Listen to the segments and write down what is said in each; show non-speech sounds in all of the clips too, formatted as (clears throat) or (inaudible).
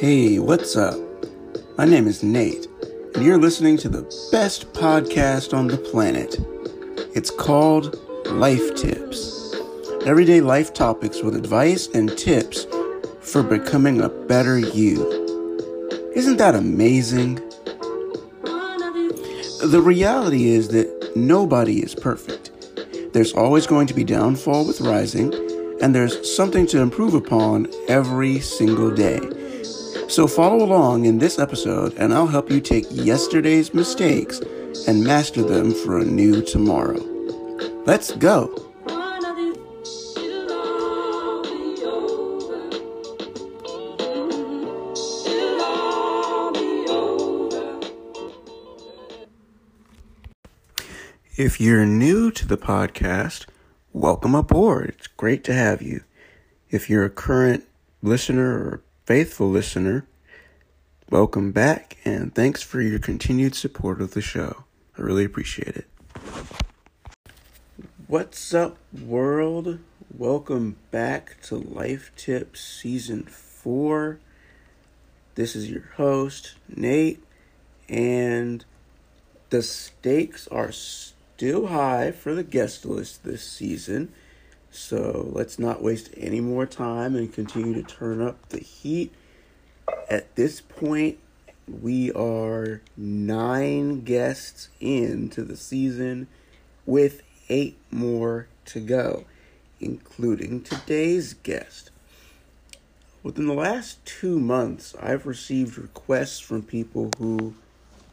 Hey, what's up? My name is Nate, and you're listening to the best podcast on the planet. It's called Life Tips. Everyday life topics with advice and tips for becoming a better you. Isn't that amazing? The reality is that nobody is perfect. There's always going to be downfall with rising, and there's something to improve upon every single day. So follow along in this episode, and I'll help you take yesterday's mistakes and master them for a new tomorrow. Let's go. If you're new to the podcast, welcome aboard. It's great to have you. If you're a current listener or faithful listener, welcome back and thanks for your continued support of the show. I really appreciate it. What's up, world? Welcome back to Life Tips Season 4. This is your host, Nate, and the stakes are still high for the guest list this season. So let's not waste any more time and continue to turn up the heat. At this point, we are nine guests into the season with eight more to go, including today's guest. Within the last two months, I've received requests from people who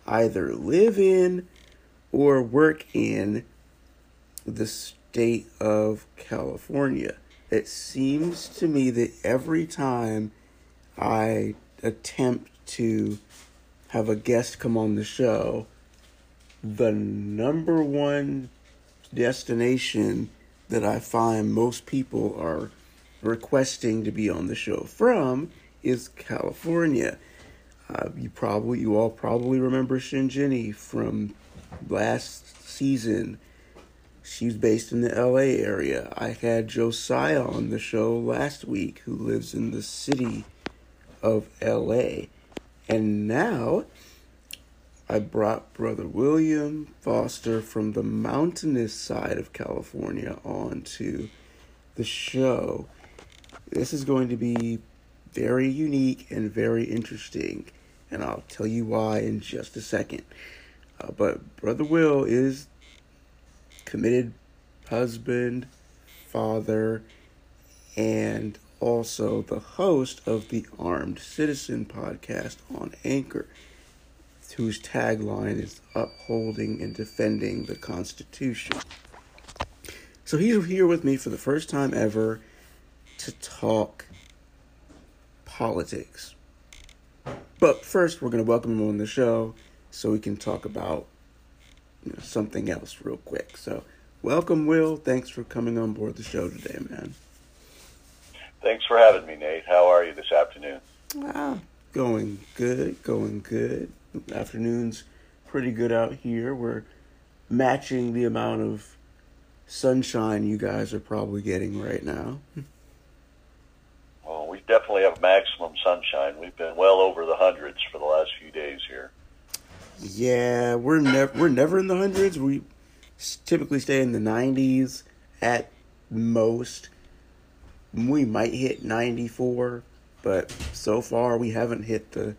either live in or work in the state of California. It seems to me that every time I attempt to have a guest come on the show, the number one destination that I find most people are requesting to be on the show from is California. Uh, you probably, you all probably remember Shinjini from last season. She's based in the LA area. I had Josiah on the show last week, who lives in the city of LA. And now I brought Brother William Foster from the mountainous side of California on to the show. This is going to be very unique and very interesting, and I'll tell you why in just a second. Uh, but Brother Will is committed husband, father, and also the host of the Armed Citizen podcast on Anchor, whose tagline is upholding and defending the Constitution. So he's here with me for the first time ever to talk politics. But first, we're going to welcome him on the show so we can talk about you know, something else real quick. So, welcome, Will. Thanks for coming on board the show today, man. Thanks for having me, Nate. How are you this afternoon? Ah, going good, going good. Afternoon's pretty good out here. We're matching the amount of sunshine you guys are probably getting right now. Well, we definitely have maximum sunshine. We've been well over the hundreds for the last few days here. Yeah, we're never we're never in the hundreds. We typically stay in the nineties at most. We might hit ninety four, but so far we haven't hit the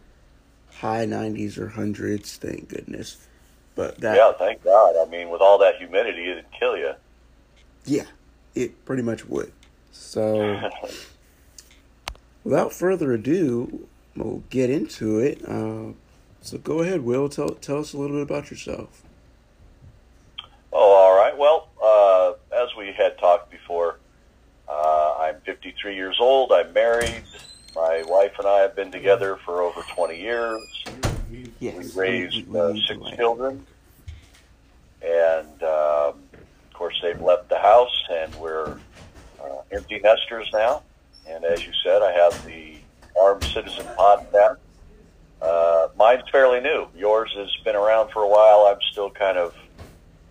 high nineties or hundreds. Thank goodness. But that yeah, thank God. I mean, with all that humidity, it'd kill you. Yeah, it pretty much would. So, (laughs) without further ado, we'll get into it. Uh, so go ahead, Will. Tell tell us a little bit about yourself. Oh, all right. Well, uh, as we had talked before, uh, I'm 53 years old. I'm married. My wife and I have been together for over 20 years. Yes, we raised uh, six children, and um, of course they've left the house, and we're uh, empty nesters now. And as you said, I have the Armed Citizen podcast. Uh, mine's fairly new. Yours has been around for a while. I'm still kind of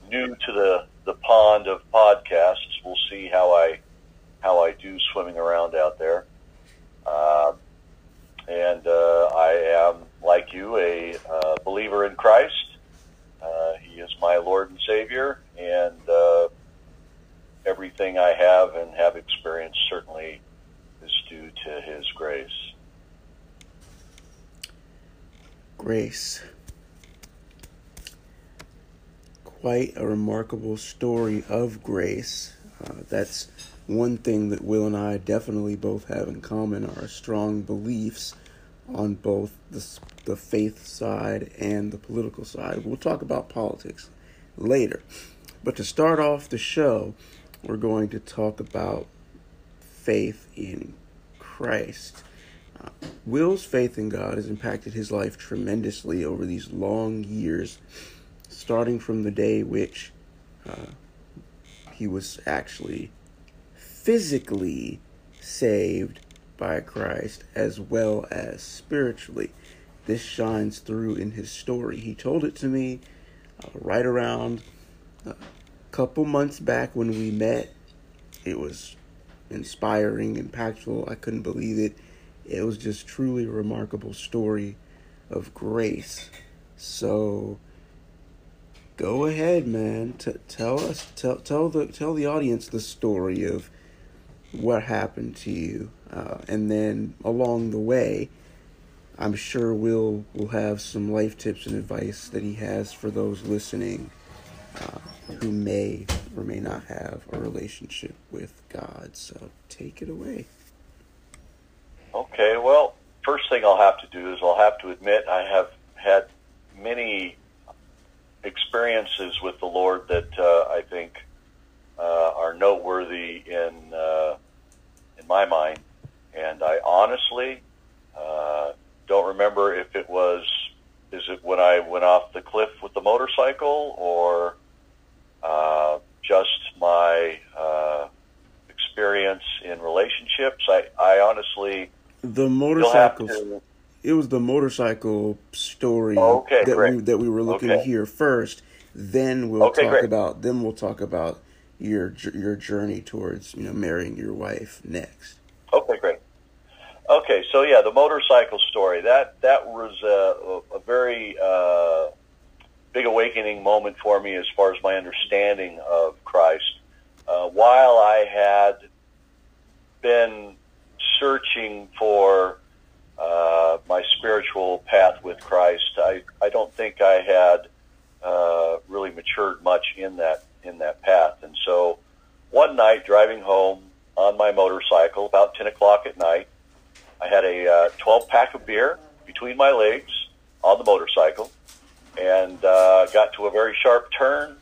new to the, the pond of podcasts. We'll see how I how I do swimming around out there. Uh, and uh, I am, like you, a uh, believer in Christ. Uh, he is my Lord and Savior, and uh, everything I have and have experienced certainly is due to His grace. Grace. Quite a remarkable story of grace. Uh, that's one thing that Will and I definitely both have in common are strong beliefs on both the, the faith side and the political side. We'll talk about politics later. But to start off the show, we're going to talk about faith in Christ. Uh, Will's faith in God has impacted his life tremendously over these long years, starting from the day which uh, he was actually physically saved by Christ as well as spiritually. This shines through in his story. He told it to me uh, right around a couple months back when we met. It was inspiring, impactful. I couldn't believe it. It was just truly a remarkable story of grace. So go ahead, man. T- tell us, tell tell the tell the audience the story of what happened to you, uh, and then along the way, I'm sure Will will have some life tips and advice that he has for those listening uh, who may or may not have a relationship with God. So take it away. Okay, well, first thing I'll have to do is I'll have to admit I have had many experiences with the Lord that uh, I think uh, are noteworthy in uh, in my mind, and I honestly uh, don't remember if it was is it when I went off the cliff with the motorcycle or uh, just my uh, experience in relationships. I, I honestly the motorcycle. It was the motorcycle story okay, that great. we that we were looking okay. hear first. Then we'll okay, talk great. about then we'll talk about your your journey towards you know marrying your wife next. Okay, great. Okay, so yeah, the motorcycle story that that was a, a very uh, big awakening moment for me as far as my understanding of Christ. Uh, while I had been searching for uh, my spiritual path with Christ, I, I don't think I had uh, really matured much in that in that path. And so, one night driving home on my motorcycle, about ten o'clock at night, I had a uh, twelve pack of beer between my legs on the motorcycle, and uh, got to a very sharp turn,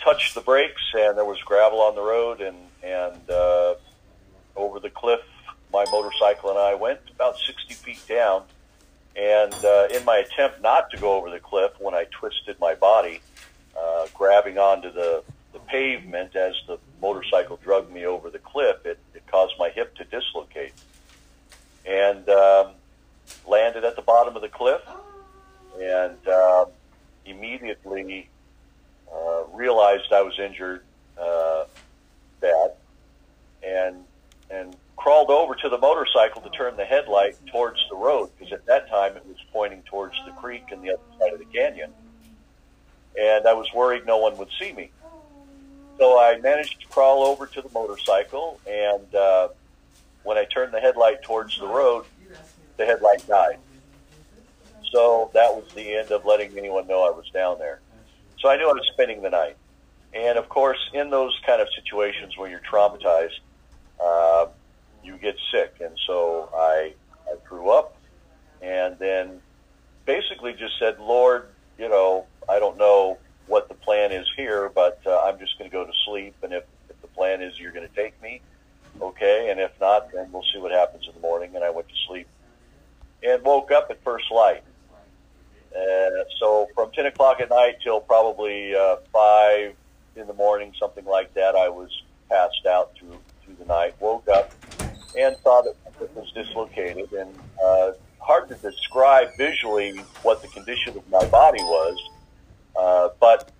touched the brakes, and there was gravel on the road, and and uh, over the cliff, my motorcycle and I went about sixty feet down. And uh, in my attempt not to go over the cliff, when I twisted my body, uh, grabbing onto the, the pavement as the motorcycle drugged me over the cliff, it, it caused my hip to dislocate and um, landed at the bottom of the cliff and um, immediately uh, realized I was injured uh, bad and and crawled over to the motorcycle to turn the headlight towards the road because at that time it was pointing towards the creek and the other side of the canyon and I was worried no one would see me so I managed to crawl over to the motorcycle and uh, when I turned the headlight towards the road the headlight died so that was the end of letting anyone know I was down there. So I knew I was spending the night. And of course, in those kind of situations where you're traumatized, uh, you get sick. And so I, I grew up and then basically just said, Lord, you know, I don't know what the plan is here, but uh, I'm just going to go to sleep. And if, if the plan is you're going to take me, okay. And if not, then we'll see what happens in the morning. And I went to sleep and woke up at first light. Uh, so from 10 o'clock at night till probably uh, 5 in the morning, something like that, I was passed out through, through the night, woke up, and saw that it was dislocated. And uh, hard to describe visually what the condition of my body was, uh, but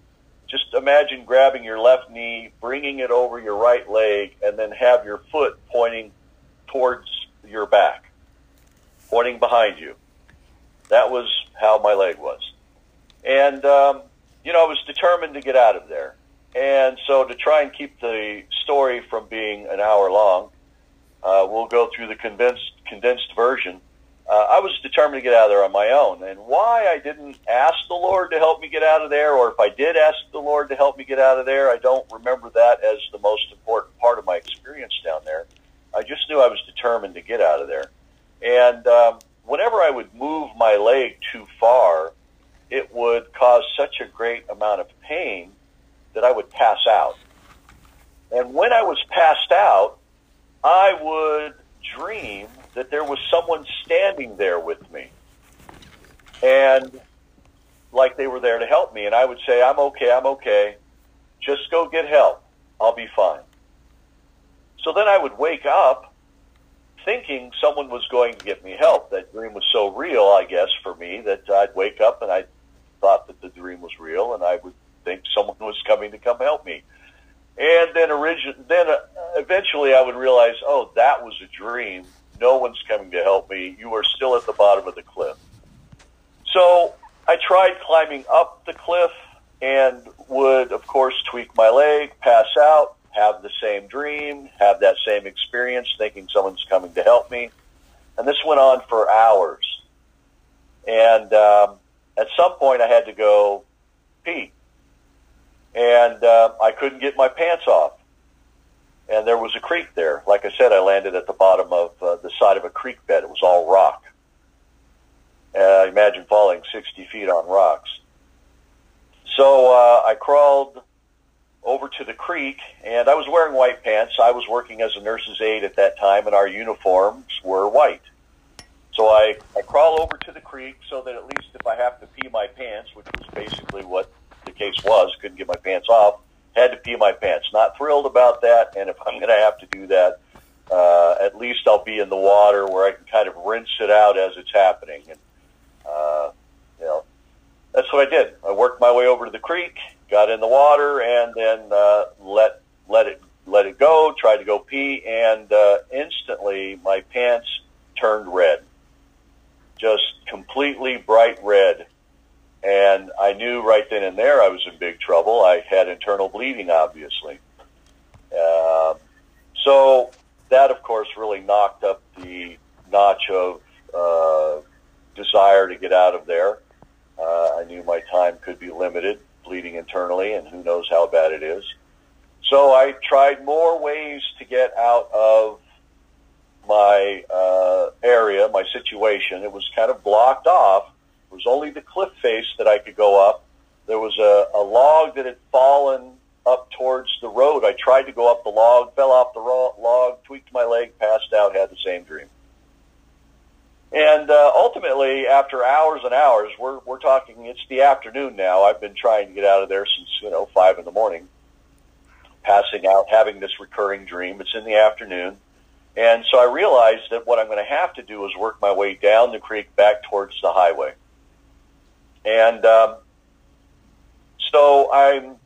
just imagine grabbing your left knee, bringing it over your right leg, and then have your foot pointing towards your back, pointing behind you. That was how my leg was. And, um, you know, I was determined to get out of there. And so to try and keep the story from being an hour long, uh, we'll go through the condensed condensed version. Uh, I was determined to get out of there on my own, and why I didn't ask the Lord to help me get out of there, or if I did ask the Lord to help me get out of there, I don't remember that as the most important part of my experience down there. I just knew I was determined to get out of there, and um, whenever I would move my leg too far, it would cause such a great amount of pain that I would pass out. And when I was passed out, I would dream that there was someone standing there with me. And like they were there to help me. And I would say, I'm okay, I'm okay. Just go get help. I'll be fine. So then I would wake up thinking someone was going to get me help. That dream was so real, I guess, for me that I'd wake up and I thought that the dream was real and I would think someone was coming to come help me. And then origin, then uh, eventually I would realize, oh, that was a dream. No one's coming to help me. You are still at the bottom of the cliff. So I tried climbing up the cliff and would, of course, tweak my leg, pass out, have the same dream, have that same experience, thinking someone's coming to help me. And this went on for hours. And um, at some point, I had to go pee and uh, I couldn't get my pants off. And there was a creek there. Like I said, I landed at the bottom of uh, the side of a creek bed. It was all rock. Uh, imagine falling 60 feet on rocks. So uh, I crawled over to the creek, and I was wearing white pants. I was working as a nurse's aide at that time, and our uniforms were white. So I, I crawl over to the creek so that at least if I have to pee my pants, which was basically what the case was, couldn't get my pants off, had to pee my pants. Not thrilled about that, and if I'm going to have to do that, uh, at least I'll be in the water where I can kind of rinse it out as it's happening. And, uh, you know, that's what I did. I worked my way over to the creek, got in the water, and then uh, let let it let it go. Tried to go pee, and uh, instantly my pants turned red, just completely bright red. And I knew right then and there I was in big trouble. I had internal bleeding, obviously. Uh, so that, of course, really knocked up the notch of uh, desire to get out of there. Uh, I knew my time could be limited, bleeding internally, and who knows how bad it is. So I tried more ways to get out of my uh, area, my situation. It was kind of blocked off it was only the cliff face that I could go up. There was a, a log that had fallen up towards the road. I tried to go up the log, fell off the log, tweaked my leg, passed out, had the same dream. And uh, ultimately, after hours and hours, we're we're talking. It's the afternoon now. I've been trying to get out of there since you know five in the morning. Passing out, having this recurring dream. It's in the afternoon, and so I realized that what I'm going to have to do is work my way down the creek back towards the highway. And um, so I'm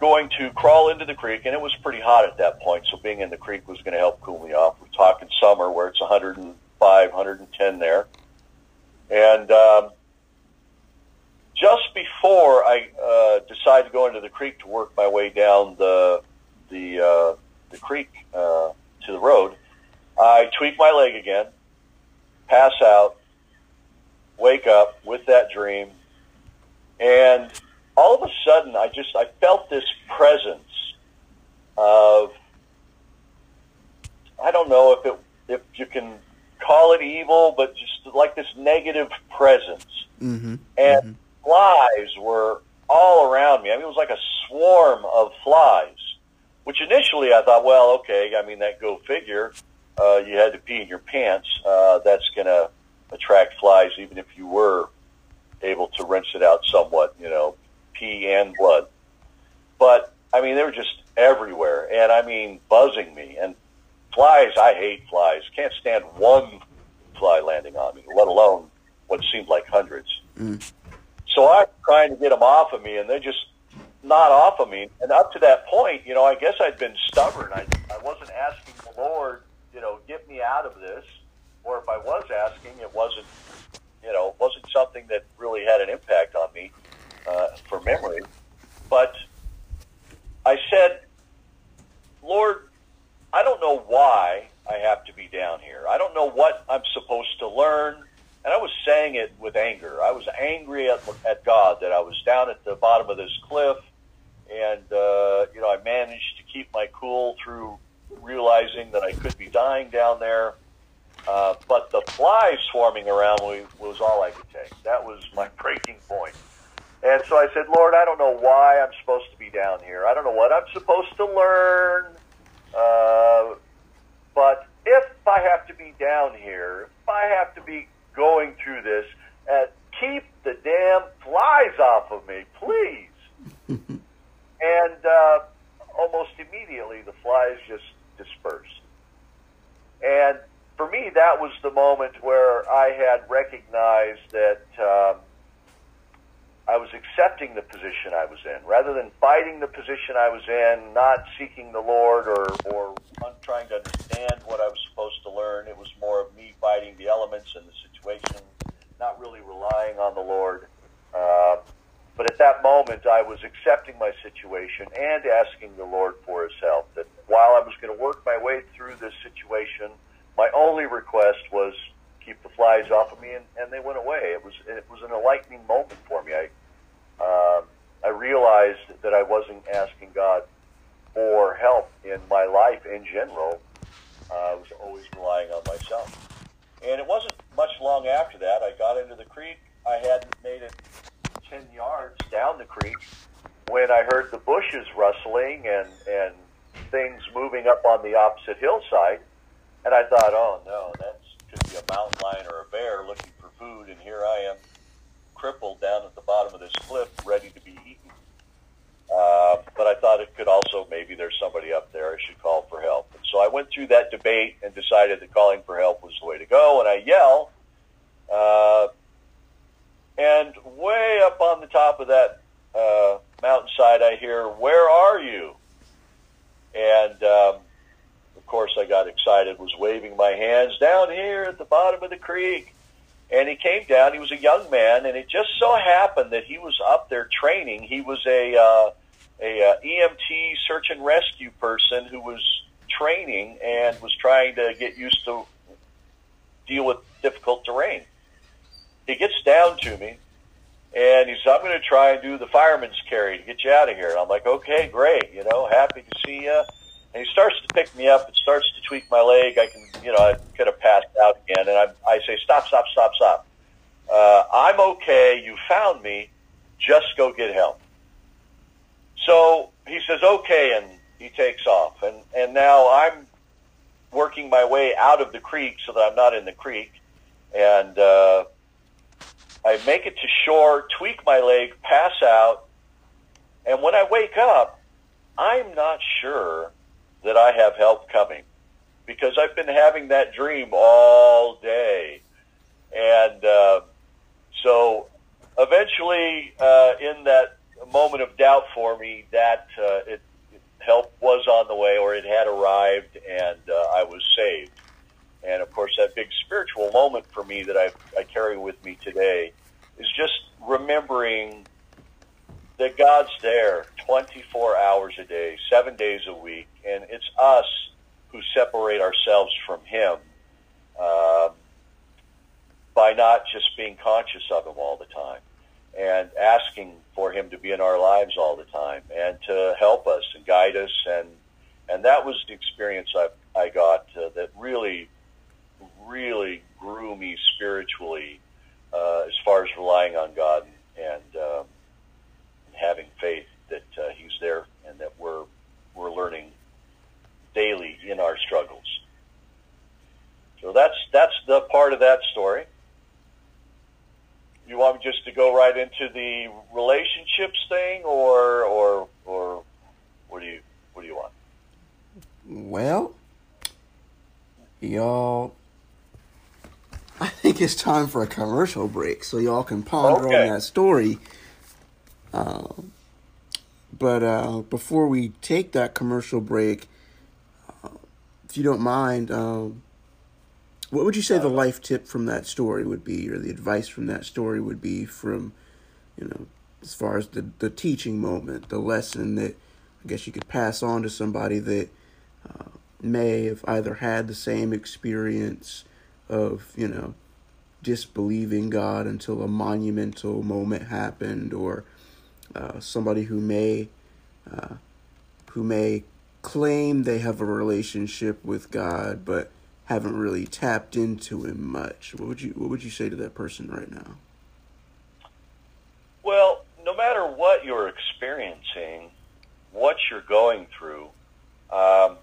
going to crawl into the creek, and it was pretty hot at that point, so being in the creek was going to help cool me off. We're talking summer where it's 105, 110 there. And um, just before I uh, decide to go into the creek to work my way down the the uh, the creek uh, to the road, I tweak my leg again, pass out, wake up with that dream, and all of a sudden, I just I felt this presence of I don't know if it if you can call it evil, but just like this negative presence, mm-hmm. and mm-hmm. flies were all around me. I mean, it was like a swarm of flies. Which initially I thought, well, okay, I mean that go figure. Uh, you had to pee in your pants. Uh, that's gonna attract flies, even if you were able to rinse it out somewhat, you know, pee and blood. But I mean, they were just everywhere, and I mean, buzzing me. And flies, I hate flies. Can't stand one fly landing on me, let alone what seemed like hundreds. Mm. So I'm trying to get them off of me, and they're just not off of me. And up to that point, you know, I guess I'd been stubborn. I, I wasn't asking the Lord, you know, get me out of this or if I was asking, it wasn't, you know, wasn't something that really had an impact on me uh, for memory. But I said, Lord, I don't know why I have to be down here. I don't know what I'm supposed to learn. And I was saying it with anger. I was angry at, at God that I was down at the bottom of this cliff, and uh, you know I managed to keep my cool through realizing that I could be dying down there. Uh, but the flies swarming around me was all I could take. That was my (laughs) breaking point. And so I said, Lord, I don't know why I'm supposed to be down here. I don't know what I'm supposed to learn. Uh, but if I have to be down here, if I have to be going through this, uh, keep the damn flies off of me, please. (laughs) and uh, almost immediately, the flies just dispersed. Me, that was the moment where I had recognized that um, I was accepting the position I was in, rather than fighting the position I was in, not seeking the Lord or or trying to understand what I was supposed to learn. It was more of me fighting the elements and the situation, not really relying on the Lord. Uh, but at that moment, I was accepting my situation and asking the Lord for His help. That while I was going to work my way through this situation, my only request was keep the flies off of me, and, and they went away. It was it was an enlightening moment for me. I uh, I realized that I wasn't asking God for help in my life in general. Uh, I was always relying on myself. And it wasn't much long after that. I got into the creek. I hadn't made it 10 yards down the creek when I heard the bushes rustling and, and things moving up on the opposite hillside. And I thought, oh no, that could be a mountain lion or a bear looking for food. And here I am, crippled down at the bottom of this cliff, ready to be eaten. Uh, but I thought it could also maybe there's somebody up there I should call for help. And so I went through that debate and decided that calling for help was the way to go. And I yell, uh, and way up on the top of that uh, mountainside, I hear, "Where are you?" And um, of course, I got excited, was waving my hands down here at the bottom of the creek. And he came down. He was a young man, and it just so happened that he was up there training. He was a uh, a uh, EMT search and rescue person who was training and was trying to get used to deal with difficult terrain. He gets down to me, and he says, "I'm going to try and do the fireman's carry to get you out of here." And I'm like, "Okay, great. You know, happy to see you." And he starts to pick me up and starts to tweak my leg. I can, you know, I could have passed out again. And I, I say, stop, stop, stop, stop. Uh, I'm okay. You found me. Just go get help. So he says, okay, and he takes off. And, and now I'm working my way out of the creek so that I'm not in the creek. And uh, I make it to shore, tweak my leg, pass out. And when I wake up, I'm not sure that I have help coming because I've been having that dream all day. And uh, so eventually, uh, in that moment of doubt for me, that uh, it, help was on the way or it had arrived and uh, I was saved. And of course, that big spiritual moment for me that I, I carry with me today is just remembering that God's there 24 hours a day, seven days a week, and it's us who separate ourselves from Him um, by not just being conscious of Him all the time and asking for Him to be in our lives all the time and to help us and guide us. And and that was the experience I I got uh, that really, really grew me spiritually uh, as far as relying on God and. Um, having faith that uh, He's there and that we're we're learning daily in our struggles. So that's that's the part of that story. You want me just to go right into the relationships thing, or or or what do you what do you want? Well, y'all, I think it's time for a commercial break so y'all can ponder okay. on that story um, but uh, before we take that commercial break, uh, if you don't mind, um, what would you say the life tip from that story would be, or the advice from that story would be from, you know, as far as the, the teaching moment, the lesson that I guess you could pass on to somebody that uh, may have either had the same experience of, you know, disbelieving God until a monumental moment happened, or uh, somebody who may uh, who may claim they have a relationship with God, but haven't really tapped into Him much. What would you What would you say to that person right now? Well, no matter what you're experiencing, what you're going through, um,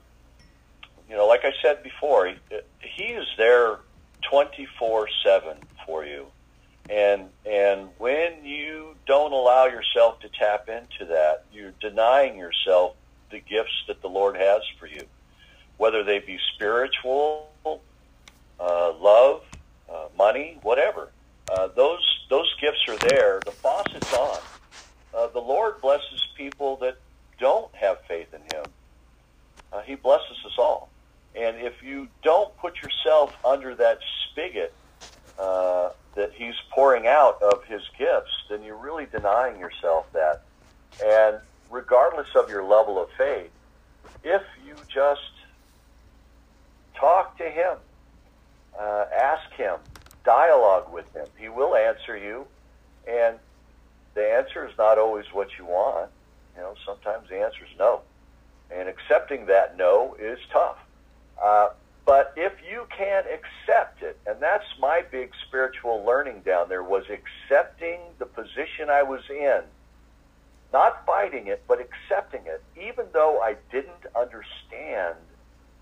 you know, like I said before, he, he is there 24 7 for you. And, and when you don't allow yourself to tap into that, you're denying yourself the gifts that the Lord has for you, whether they be spiritual, uh, love, uh, money, whatever. Uh, those those gifts are there. The faucet's on. Uh, the Lord blesses people that don't have faith in Him. Uh, he blesses us all. And if you don't put yourself under that spigot uh, that He's pouring out of His gifts, then you're really denying yourself that. And regardless of your level of faith, if you just talk to Him, uh, ask Him, dialogue with Him, He will answer you. And the answer is not always what you want. You know, sometimes the answer is no. And accepting that no is tough. Uh, but if you can accept it, and that's my big spiritual learning down there was accepting the position I was in, not fighting it, but accepting it, even though I didn't understand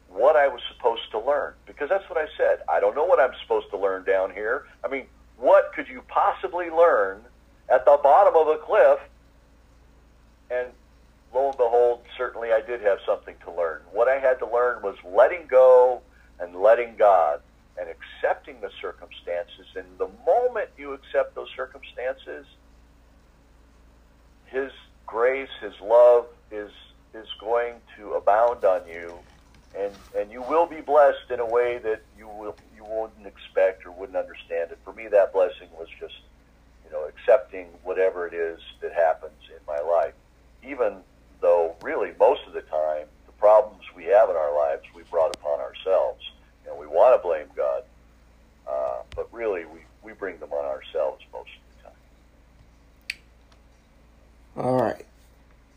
what I was supposed to learn. Because that's what I said. I don't know what I'm supposed to learn down here. I mean, what could you possibly learn at the bottom of a cliff? And lo and behold, certainly I did have something to learn. What I had to learn was letting go and letting God and accepting the circumstances. And the moment you accept those circumstances, His grace, His love is is going to abound on you, and and you will be blessed in a way that you will you wouldn't expect or wouldn't understand it. For me, that blessing was just you know accepting whatever it is that happens in my life, even though really most of the time the problems we have in our lives we brought upon ourselves. You know, we want to blame God, uh, but really we, we bring them on ourselves most of the time. All right.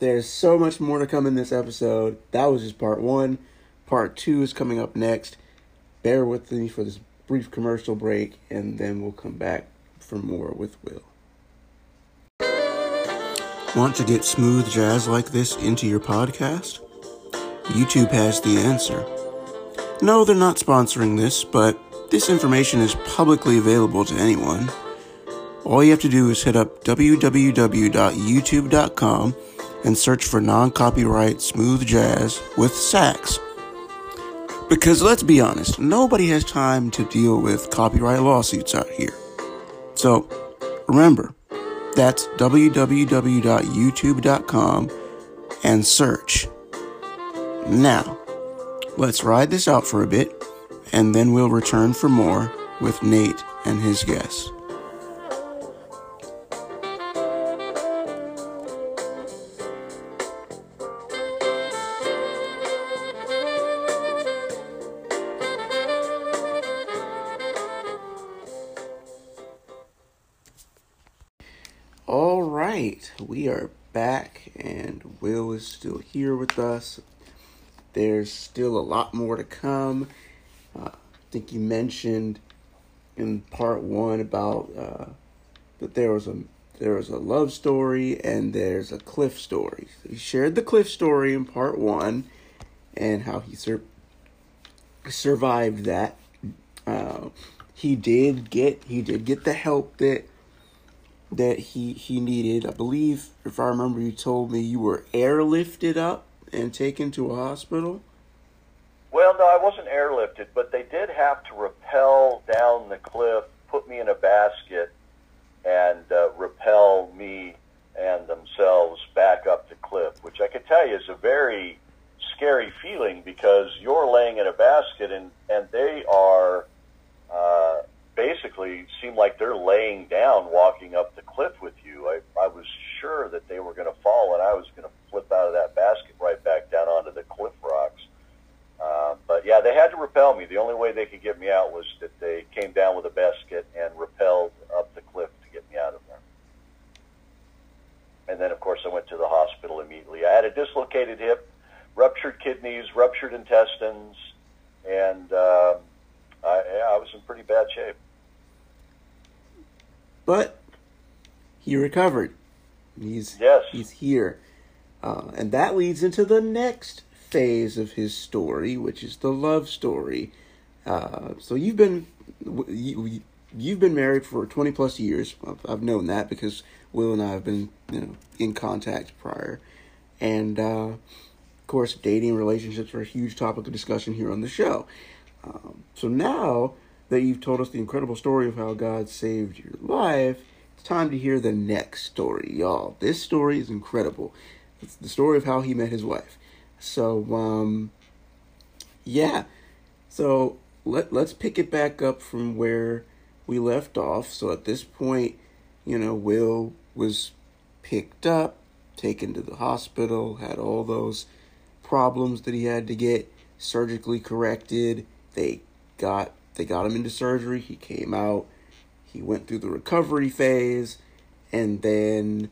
There's so much more to come in this episode. That was just part one. Part two is coming up next. Bear with me for this brief commercial break, and then we'll come back for more with Will. Want to get smooth jazz like this into your podcast? YouTube has the answer. No, they're not sponsoring this, but this information is publicly available to anyone. All you have to do is hit up www.youtube.com and search for non copyright smooth jazz with sax. Because let's be honest, nobody has time to deal with copyright lawsuits out here. So remember, that's www.youtube.com and search. Now, let's ride this out for a bit, and then we'll return for more with Nate and his guests. We are back, and Will is still here with us. There's still a lot more to come. Uh, I think you mentioned in part one about uh, that there was a there was a love story and there's a cliff story. So he shared the cliff story in part one, and how he sur- survived that. Uh, he did get he did get the help that that he he needed. I believe, if I remember, you told me you were airlifted up and taken to a hospital. Well, no, I wasn't airlifted, but they did have to rappel down the cliff, put me in a basket, and uh, rappel me and themselves back up the cliff, which I can tell you is a very scary feeling because you're laying in a basket and and they are. Uh, basically seem like they're laying down walking up the cliff with you. I, I was sure that they were going to fall and I was going to flip out of that basket right back down onto the cliff rocks. Um, but yeah they had to rappel me. The only way they could get me out was that they came down with a basket and rappelled up the cliff to get me out of there. And then, of course, I went to the hospital immediately. I had a dislocated hip, ruptured kidneys, ruptured intestines, and um, I, yeah, I was in pretty bad shape. But he recovered. He's Yes. he's here, uh, and that leads into the next phase of his story, which is the love story. Uh, so you've been you, you've been married for twenty plus years. I've, I've known that because Will and I have been you know in contact prior, and uh, of course, dating relationships are a huge topic of discussion here on the show. Um, so now that you've told us the incredible story of how God saved your life, it's time to hear the next story, y'all. This story is incredible. It's the story of how he met his wife. So, um, yeah. So let let's pick it back up from where we left off. So at this point, you know, Will was picked up, taken to the hospital, had all those problems that he had to get surgically corrected. They got they got him into surgery. He came out. He went through the recovery phase, and then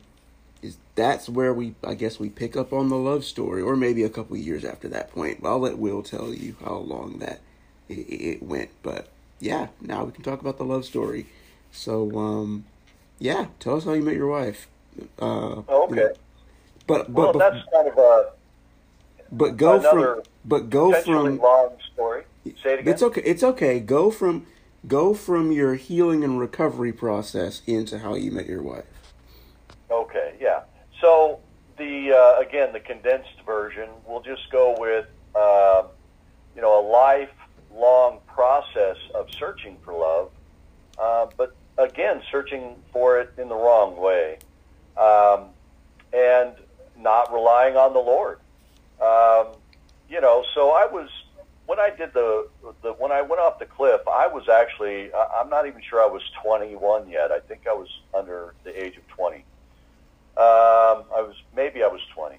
is that's where we I guess we pick up on the love story, or maybe a couple years after that point. I'll let Will tell you how long that it, it went, but yeah, now we can talk about the love story. So, um, yeah, tell us how you met your wife. Uh, Okay. But but Well, but, that's kind of a but go from but go from long story. Say it again. it's okay. It's okay. Go from go from your healing and recovery process into how you met your wife. Okay, yeah. So the uh, again the condensed version, we'll just go with um, you know a lifelong process of searching for love, uh, but again searching for it in the wrong way, um, and not relying on the Lord. Um, you know, so I was when I did the, the when I went off the cliff, I was actually I- I'm not even sure I was 21 yet. I think I was under the age of 20. Um, I was maybe I was 20,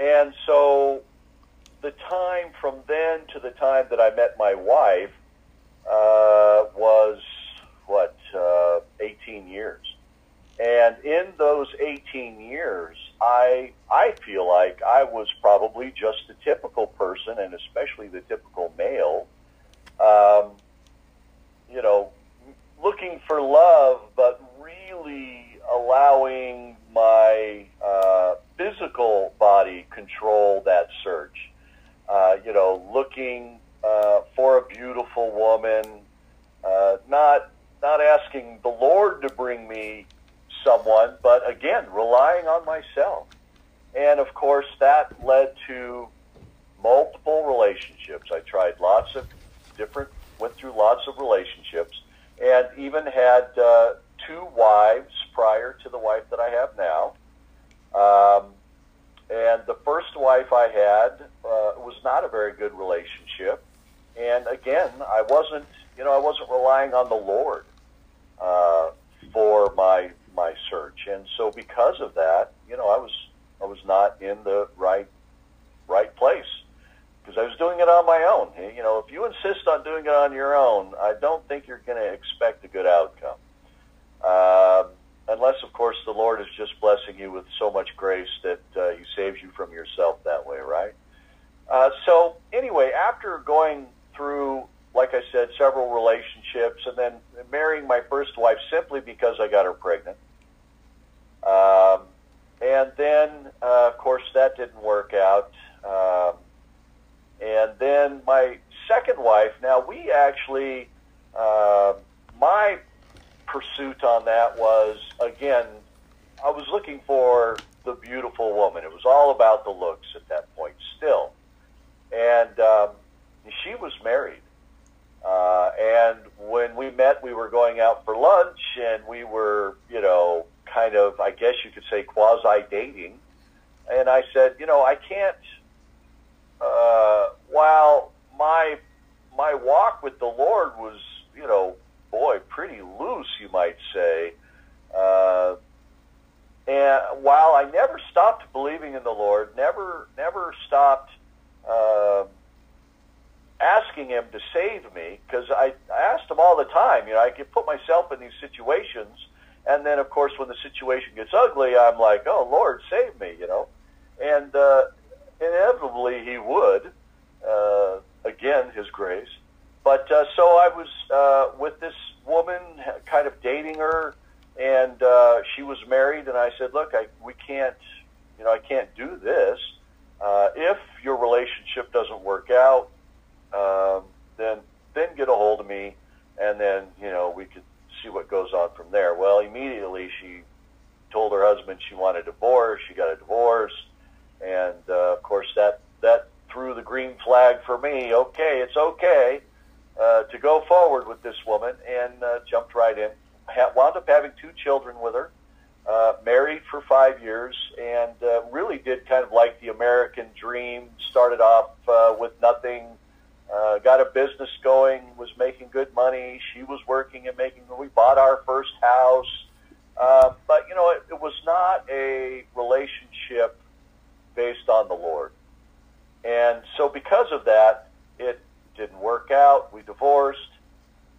and so the time from then to the time that I met my wife uh, was what uh, 18 years, and in those 18 years, I I feel like I was probably just the typical person, and especially the typical male. Um, you know, looking for love, but really allowing my uh, physical body control that search. Uh, you know, looking uh, for a beautiful woman, uh, not not asking the Lord to bring me someone, but again, relying on myself. And of course, that led to multiple relationships. I tried lots of different, went through lots of relationships, and even had uh, two wives prior to the wife that I have now. Um, and the first wife I had uh, was not a very good relationship. And again, I wasn't, you know, I wasn't relying on the Lord uh, for my my search. And so, because of that, you know, I was I was not in the right right place because I was doing it on my own. You know, if you insist on doing it on your own, I don't think you're going to expect a good outcome. Um, unless, of course, the Lord is just blessing you with so much grace that uh, He saves you from yourself that way, right? Uh, so, anyway, after going through, like I said, several relationships and then marrying my first wife simply because I got her pregnant. Um, and then, uh, of course, that didn't work out. Um, and then my second wife, now we actually, uh, my pursuit on that was, again, I was looking for the beautiful woman. It was all about the looks at that point still. And um, she was married. Uh, and when we met, we were going out for lunch, and we were, you know, kind of, I guess you could say, quasi dating. And I said, you know, I can't. Uh, while my my walk with the Lord was, you know, boy, pretty loose, you might say. Uh, and while I never stopped believing in the Lord, never never stopped uh, asking him to save me because I, I asked him all the time. You know, I could put myself in these situations, and then of course when the situation gets ugly, I'm like, oh Lord, save me. You know, and uh, inevitably he would. Uh, again, his grace. But uh, so I was uh, with this woman, kind of dating her, and uh, she was married. And I said, "Look, I, we can't, you know, I can't do this. Uh, if your relationship doesn't work out, um, then then get a hold of me, and then you know we could see what goes on from there." Well, immediately she told her husband she wanted a divorce. She got a divorce, and uh, of course that that threw the green flag for me. Okay, it's okay uh, to go forward with this woman, and uh, jumped right in. Ha- wound up having two children with her. Uh, married for five years, and uh, really did kind of like the American dream. Started off uh, with nothing, uh, got a business going, was making good money. She was working and making. We bought our first house, uh, but you know, it, it was not a relationship based on the Lord. And so because of that, it didn't work out. We divorced.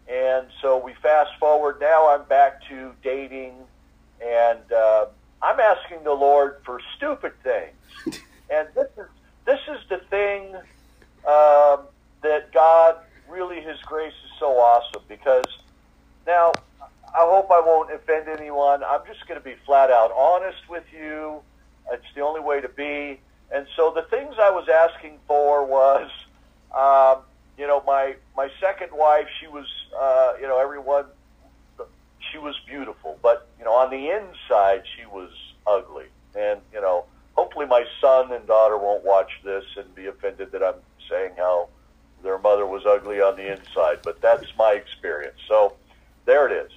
And so we fast forward. Now I'm back to dating, and uh, I'm asking the Lord for stupid things. (laughs) and this is this is the thing um, that God really His grace is so awesome because now I hope I won't offend anyone. I'm just going to be flat out honest with you. It's the only way to be. And so the things I was asking for was, um, you know, my my second wife. She was, uh, you know, everyone. She was beautiful, but you know, on the inside, she was ugly. And you know, hopefully, my son and daughter won't watch this and be offended that I'm saying how their mother was ugly on the inside. But that's my experience. So there it is.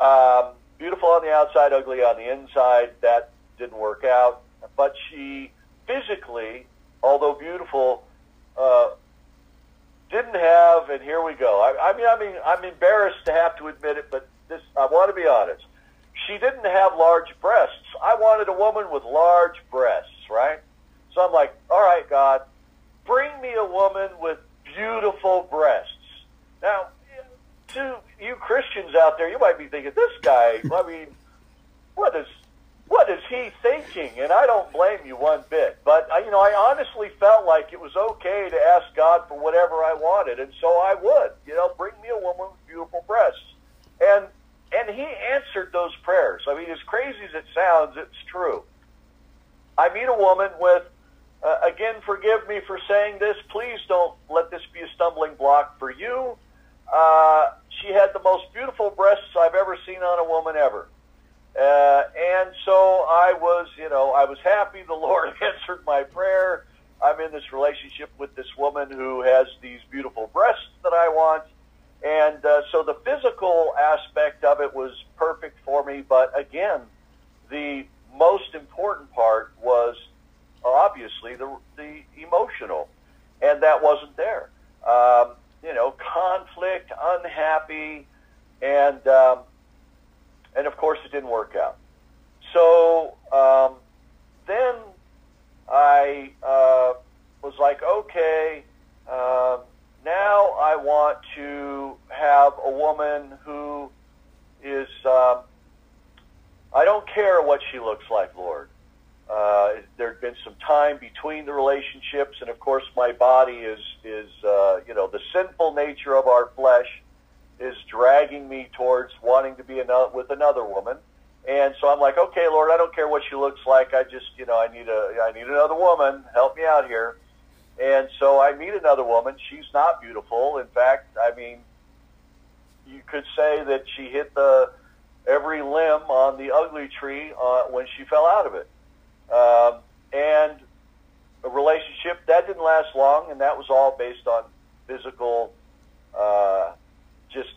Um, beautiful on the outside, ugly on the inside. That didn't work out. But she physically, although beautiful, uh, didn't have, and here we go. I, I mean, I mean, I'm embarrassed to have to admit it, but this, I want to be honest. She didn't have large breasts. I wanted a woman with large breasts, right? So I'm like, all right, God, bring me a woman with beautiful breasts. Now, to you Christians out there, you might be thinking, this guy, (laughs) I mean, what is what is he thinking? And I don't blame you one bit. But, uh, you know, I honestly felt like it was okay to ask God for whatever I wanted. And so I would, you know, bring me a woman with beautiful breasts. And, and he answered those prayers. I mean, as crazy as it sounds, it's true. I meet a woman with, uh, again, forgive me for saying this. Please don't let this be a stumbling block for you. Uh, she had the most beautiful breasts I've ever seen on a woman ever. Uh, and so I was, you know, I was happy the (laughs) Lord answered my prayer. I'm in this relationship with this woman who has these beautiful breasts that I want. And uh, so the physical aspect of it was perfect for me. But again, the most important part was obviously the, the emotional. And that wasn't there. Um, you know, conflict, unhappy, and um, and of course it didn't work out. So um, then I uh, was like, okay, um, now I want to have a woman who is. Um, I don't care what she looks like, Lord. Uh, there had been some time between the relationships, and of course, my body is is uh, you know the sinful nature of our flesh is dragging me towards wanting to be another, with another woman. And so I'm like, okay, Lord, I don't care what she looks like. I just, you know, I need a, I need another woman. Help me out here. And so I meet another woman. She's not beautiful. In fact, I mean, you could say that she hit the every limb on the ugly tree uh, when she fell out of it. Um, and a relationship that didn't last long, and that was all based on physical uh, just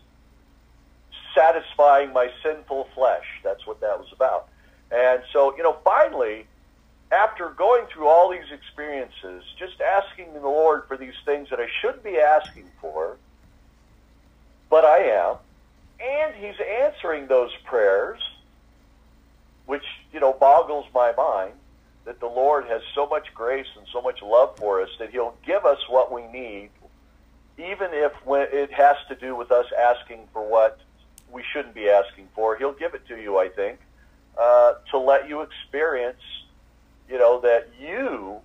satisfying my sinful flesh. That's what that was about. And so, you know, finally, after going through all these experiences, just asking the Lord for these things that I should be asking for, but I am, and He's answering those prayers, which, you know, boggles my mind that the Lord has so much grace and so much love for us that He'll give us what we need even if it has to do with us asking for what we shouldn't be asking for, He'll give it to you. I think uh, to let you experience, you know, that you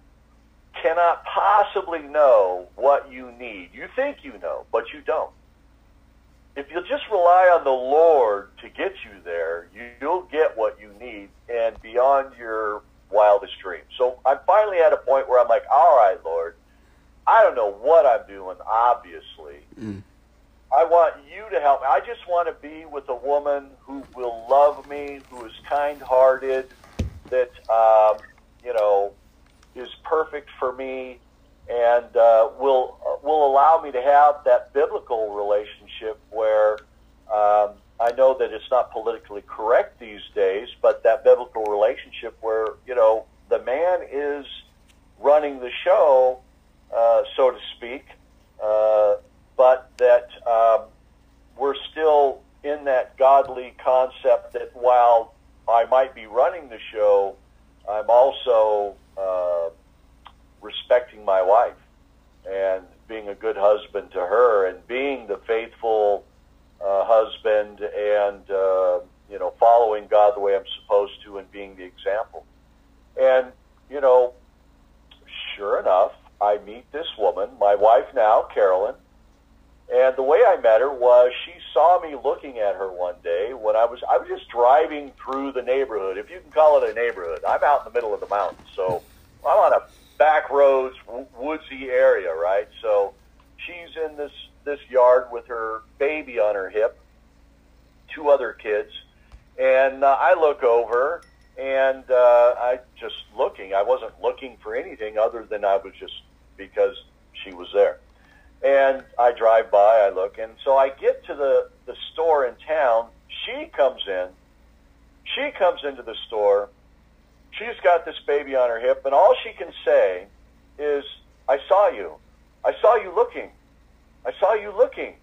cannot possibly know what you need. You think you know, but you don't. If you'll just rely on the Lord to get you there, you'll get what you need and beyond your wildest dreams. So I'm finally at a point where I'm like, all right, Lord, I don't know what I'm doing, obviously. Mm. I want you to help me. I just want to be with a woman who will love me, who is kind-hearted, that um, you know is perfect for me, and uh, will uh, will allow me to have that biblical relationship where um, I know that it's not politically correct these days, but that biblical relationship where you know the man is running the show, uh, so to speak, uh, but that um, we're still in that godly concept that while I might be running the show, I'm also uh, respecting my wife and being a good husband to her and being the faithful uh, husband and uh, you know following God the way I'm supposed to and being the example. And you know, sure enough, I meet this woman, my wife now, Carolyn. And the way I met her was she saw me looking at her one day when I was I was just driving through the neighborhood, if you can call it a neighborhood. I'm out in the middle of the mountains, so I'm on a back roads, woodsy area, right? So she's in this this yard with her baby on her hip, two other kids, and uh, I look over and uh, I just looking. I wasn't looking for anything other than I was just because she was there. And I drive by, I look, and so I get to the the store in town. She comes in. She comes into the store. She's got this baby on her hip, and all she can say is, "I saw you. I saw you looking. I saw you looking."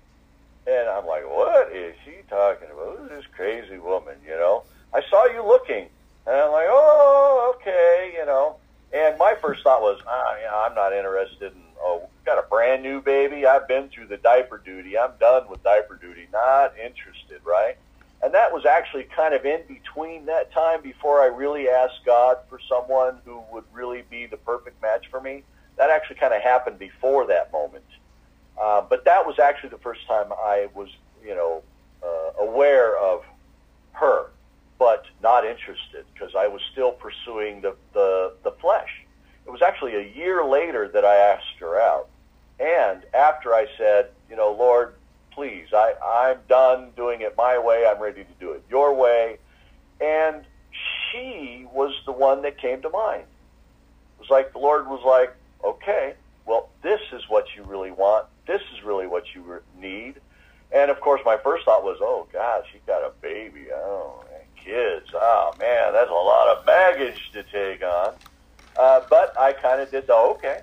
And I'm like, "What is she talking about? Who's this crazy woman?" You know, I saw you looking, and I'm like, "Oh, okay," you know. And my first thought was, ah, yeah, I'm not interested in, oh, got a brand new baby. I've been through the diaper duty. I'm done with diaper duty. Not interested, right? And that was actually kind of in between that time before I really asked God for someone who would really be the perfect match for me. That actually kind of happened before that moment. Uh, but that was actually the first time I was, you know, uh, aware of her but not interested because I was still pursuing the, the, the flesh. It was actually a year later that I asked her out. And after I said, you know, Lord, please, I, I'm done doing it my way. I'm ready to do it your way. And she was the one that came to mind. It was like the Lord was like, okay, well, this is what you really want. This is really what you need. And of course, my first thought was, oh, God, she got a baby. Oh, and kids. Oh man, that's a lot of baggage to take on. Uh, but I kind of did the okay,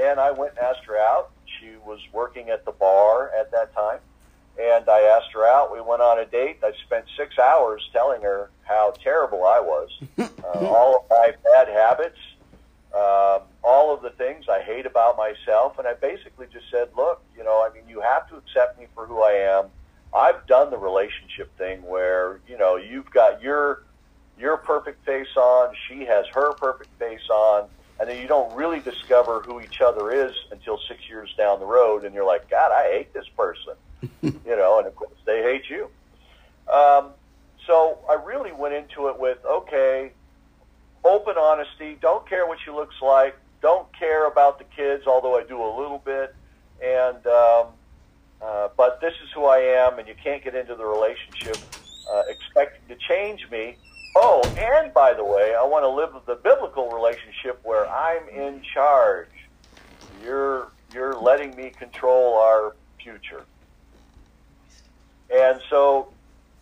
and I went and asked her out. She was working at the bar at that time, and I asked her out. We went on a date. I spent six hours telling her how terrible I was, (laughs) uh, all of my bad habits, um, all of the things I hate about myself, and I basically just said, "Look, you know, I mean, you have to accept me for who I am." I've done the relationship thing where you know you've got your your perfect face on, she has her perfect face on, and then you don't really discover who each other is until six years down the road, and you're like, God, I hate this person, (laughs) you know, and of course they hate you. Um, so I really went into it with okay, open honesty. Don't care what she looks like. Don't care about the kids, although I do a little bit, and um, uh, but this is who I am, and you can't get into the relationship uh, expecting to change me. Oh, and by the way, I want to live the biblical relationship where I'm in charge. You're you're letting me control our future. And so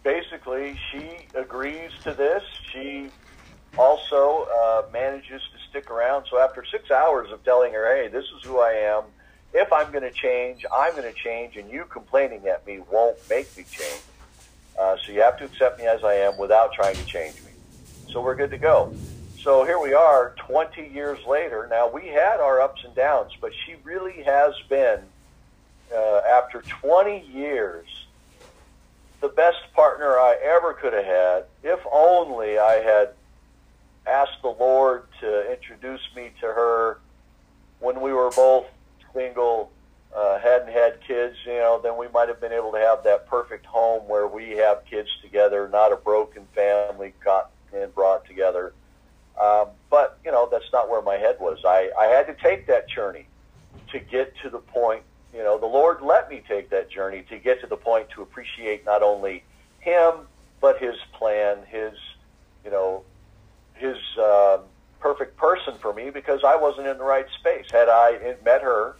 basically, she agrees to this. She also uh, manages to stick around. So after six hours of telling her, hey, this is who I am, if I'm going to change, I'm going to change, and you complaining at me won't make me change. Uh, so you have to accept me as I am without trying to change me. So we're good to go. So here we are, 20 years later. Now we had our ups and downs, but she really has been uh, after 20 years, the best partner I ever could have had, if only I had asked the Lord to introduce me to her when we were both single, uh, hadn't had kids, you know, then we might have been able to have that perfect home where we have kids together, not a broken family got and brought together. Um, but, you know, that's not where my head was. I, I had to take that journey to get to the point, you know, the Lord let me take that journey to get to the point to appreciate not only Him, but His plan, His, you know, His uh, perfect person for me because I wasn't in the right space. Had I met her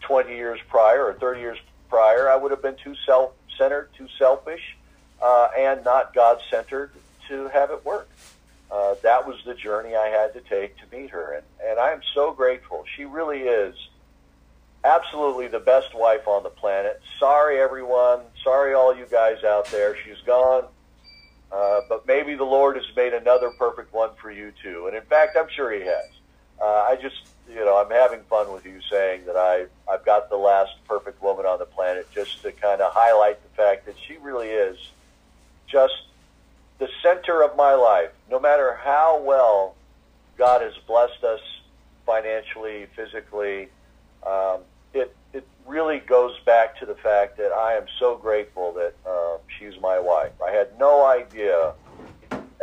20 years prior or 30 years prior, I would have been too self-centered, too selfish, uh, and not God-centered to have it work. Uh, that was the journey I had to take to meet her, and, and I am so grateful. She really is absolutely the best wife on the planet. Sorry, everyone. Sorry, all you guys out there. She's gone. Uh, but maybe the Lord has made another perfect one for you too. And in fact, I'm sure He has. Uh, I just, you know, I'm having fun with you saying that I, I've got the last perfect woman on the planet just to kind of highlight the fact that she really is just the center of my life. No matter how well God has blessed us financially, physically, um, it really goes back to the fact that I am so grateful that uh, she's my wife. I had no idea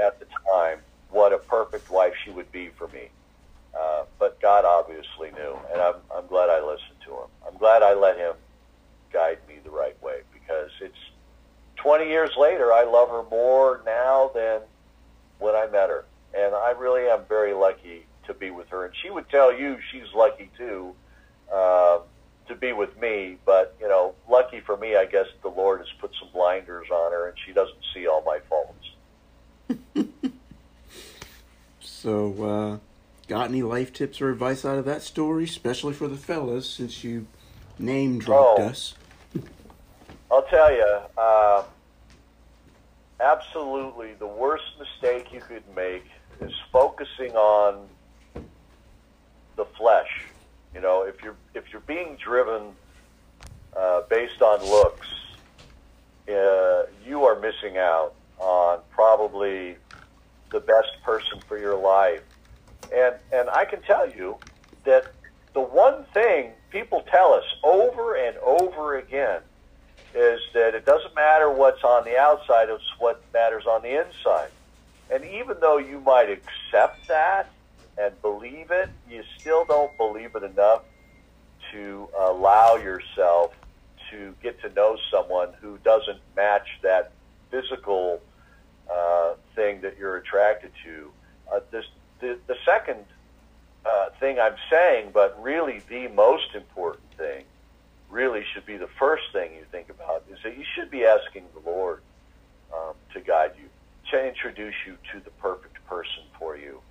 at the time what a perfect wife she would be for me, uh, but God obviously knew, and I'm I'm glad I listened to him. I'm glad I let him guide me the right way because it's 20 years later. I love her more now than when I met her, and I really am very lucky to be with her. And she would tell you she's lucky too. Uh, to be with me, but you know, lucky for me, I guess the Lord has put some blinders on her, and she doesn't see all my faults. (laughs) so, uh, got any life tips or advice out of that story, especially for the fellas, since you name dropped Oh. us? (laughs) I'll tell you, uh, absolutely, the worst mistake you could make is focusing on the flesh. You know, if you're if you're being driven uh, based on looks, uh, you are missing out on probably the best person for your life. And and I can tell you that the one thing people tell us over and over again is that it doesn't matter what's on the outside, it's what matters on the inside. And even though you might accept that and believe it, you still don't believe it enough to allow yourself to get to know someone who doesn't match that physical uh, thing that you're attracted to. Uh, this, the, the second uh, thing I'm saying, but really the most important thing, really should be the first thing you think about, is that you should be asking the Lord um, to guide you, to introduce you to the perfect person for you.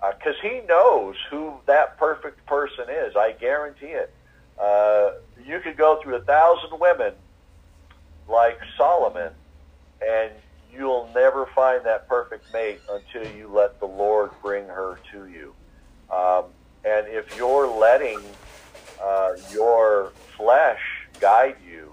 Because He knows who that perfect person is. I guarantee it. Uh, you could go through a thousand women like Solomon, and you'll never find that perfect mate until you let the Lord bring her to you. Um, and if you're letting uh, your flesh guide you,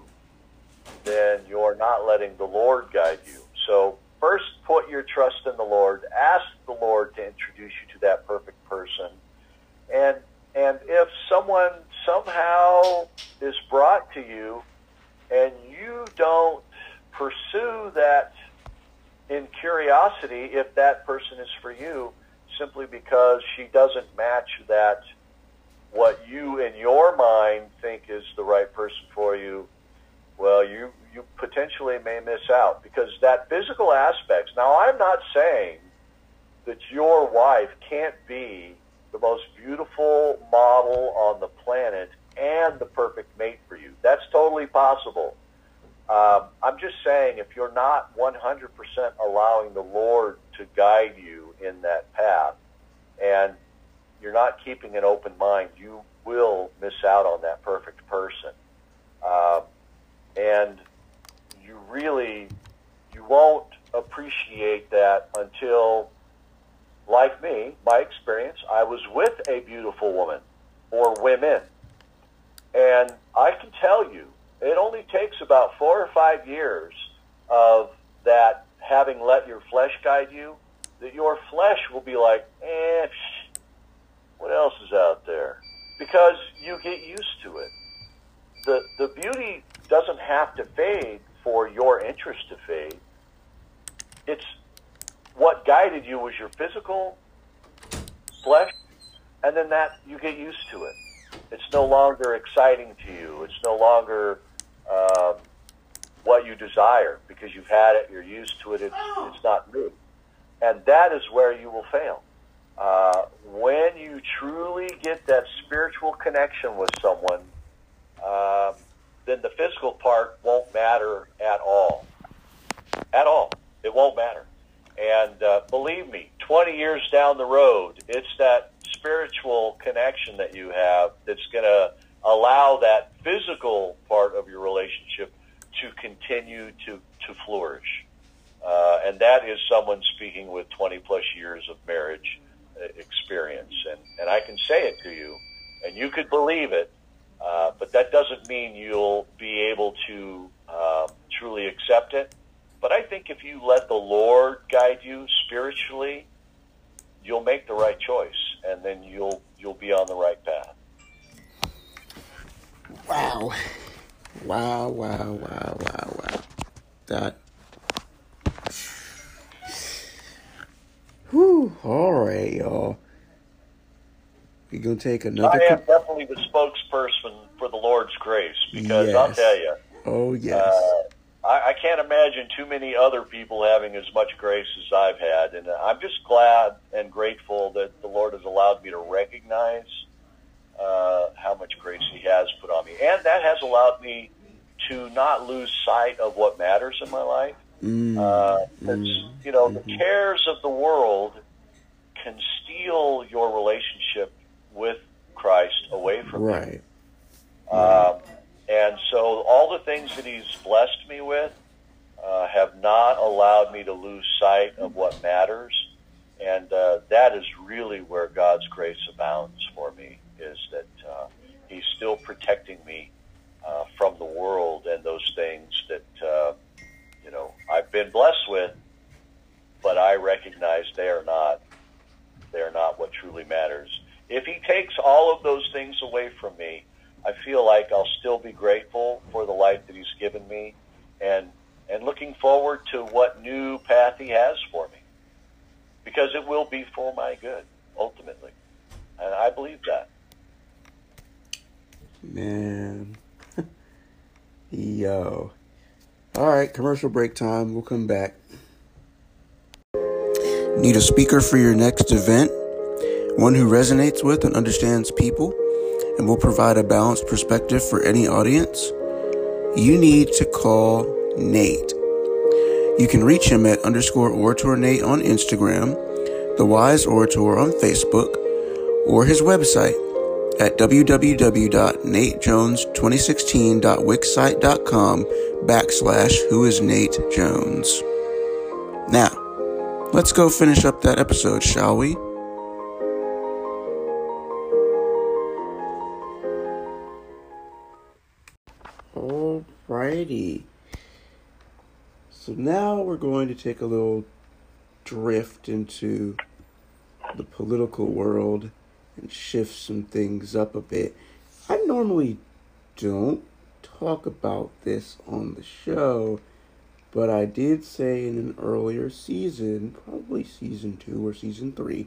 then you're not letting the Lord guide you. So first, put your trust in the Lord. Ask the Lord to introduce you that perfect person. And and if someone somehow is brought to you and you don't pursue that in curiosity if that person is for you simply because she doesn't match that what you in your mind think is the right person for you well you you potentially may miss out because that physical aspects now i'm not saying that your wife can't be the most beautiful model on the planet and the perfect mate for you that's totally possible um, I'm just saying, if you're not 100% allowing the Lord to guide you in that path, and you're not keeping an open mind, you will miss out on that perfect person. Um, and you really, you won't appreciate that until, like me, my experience, I was with a beautiful woman or women. And I can tell you, it only takes about four or five years of that having let your flesh guide you, that your flesh will be like, eh, what else is out there? Because you get used to it. The, the beauty doesn't have to fade for your interest to fade. It's what guided you was your physical flesh, and then that you get used to it. It's no longer exciting to you. It's no longer um, what you desire because you've had it, you're used to it, it's, it's not new. And that is where you will fail. Uh, when you truly get that spiritual connection with someone, um, then the physical part won't matter at all. At all. It won't matter. And uh, believe me, 20 years down the road, it's that spiritual connection that you have that's going to allow that physical part of your relationship to continue to, to flourish. Uh, and that is someone speaking with 20 plus years of marriage uh, experience. And, and I can say it to you, and you could believe it, uh, but that doesn't mean you'll be able to um, truly accept it. But I think if you let the Lord guide you spiritually, you'll make the right choice, and then you'll you'll be on the right path. Wow. Wow, wow, wow, wow, wow. That. Whew. All right, y'all. Going to take another. I am definitely the spokesperson for the Lord's grace because yes. I'll tell you. Oh, yes. Uh, I, I can't imagine too many other people having as much grace as I've had. And I'm just glad and grateful that the Lord has allowed me to recognize uh, how much grace He has put on me. And that has allowed me to not lose sight of what matters in my life. Mm, uh, mm, you know, mm-hmm. the cares of the world can steal your relationship with Christ away from right. you. Um, and so all the things that He's blessed me with uh, have not allowed me to lose sight of what matters. And uh, that is really where God's grace abounds for me, is that uh, He's still protecting me uh, from the world and those things that uh, you know I've been blessed with, but I recognize they are not they are not what truly matters. If He takes all of those things away from me, I feel like I'll still be grateful for the life that He's given me, and and looking forward to what new path He has for me, because it will be for my good ultimately, and I believe that. Man. (laughs) Yo. Alright, commercial break time. We'll come back. Need a speaker for your next event? One who resonates with and understands people and will provide a balanced perspective for any audience? You need to call Nate. You can reach him at underscore orator Nate on Instagram, The Wise Orator on Facebook, or his website, at www.natejones2016.wixsite.com backslash who is Nate Jones. Now, let's go finish up that episode, shall we? Alrighty. So now we're going to take a little drift into the political world and shift some things up a bit. I normally don't talk about this on the show, but I did say in an earlier season, probably season two or season three,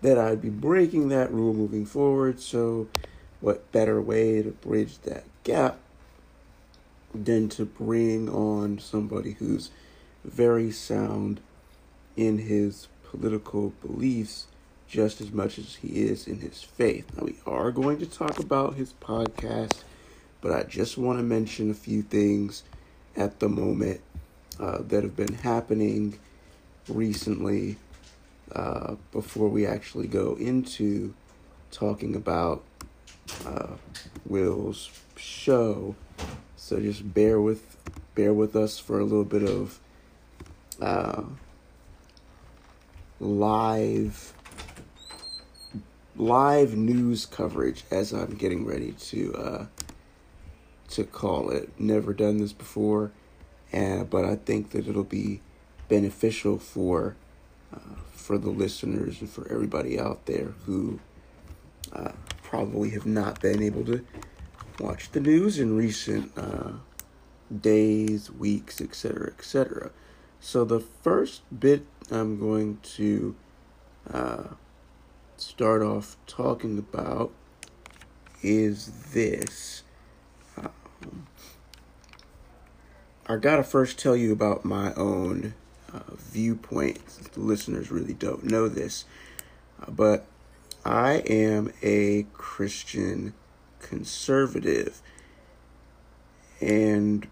that I'd be breaking that rule moving forward. So, what better way to bridge that gap than to bring on somebody who's very sound in his political beliefs just as much as he is in his faith. Now, we are going to talk about his podcast, but I just want to mention a few things at the moment uh, that have been happening recently uh, before we actually go into talking about uh, Will's show. So just bear with bear with us for a little bit of uh, live live news coverage as I'm getting ready to uh, to call it. Never done this before, and but I think that it'll be beneficial for uh, for the listeners and for everybody out there who uh, probably have not been able to watch the news in recent uh, days, weeks, etc., etc. So the first bit I'm going to uh, start off talking about is this. Um, I gotta first tell you about my own uh, viewpoint. The listeners really don't know this, uh, but I am a Christian conservative, and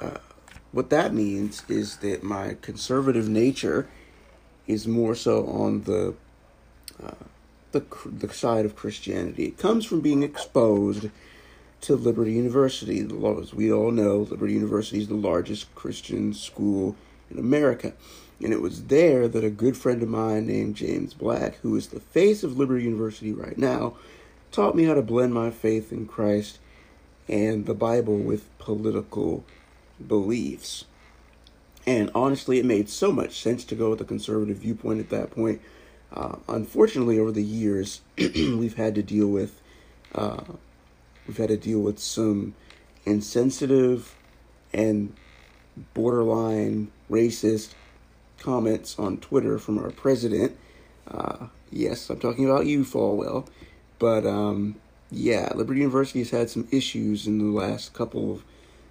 uh, what that means is that my conservative nature is more so on the uh, the the side of Christianity. It comes from being exposed to Liberty University. As we all know, Liberty University is the largest Christian school in America. And it was there that a good friend of mine named James Black, who is the face of Liberty University right now, taught me how to blend my faith in Christ and the Bible with political beliefs. And honestly, it made so much sense to go with a conservative viewpoint at that point. Uh, unfortunately, over the years, (clears throat) we've had to deal with uh, we've had to deal with some insensitive and borderline racist comments on Twitter from our president. Uh, yes, I'm talking about you, Falwell. But um, yeah, Liberty University has had some issues in the last couple of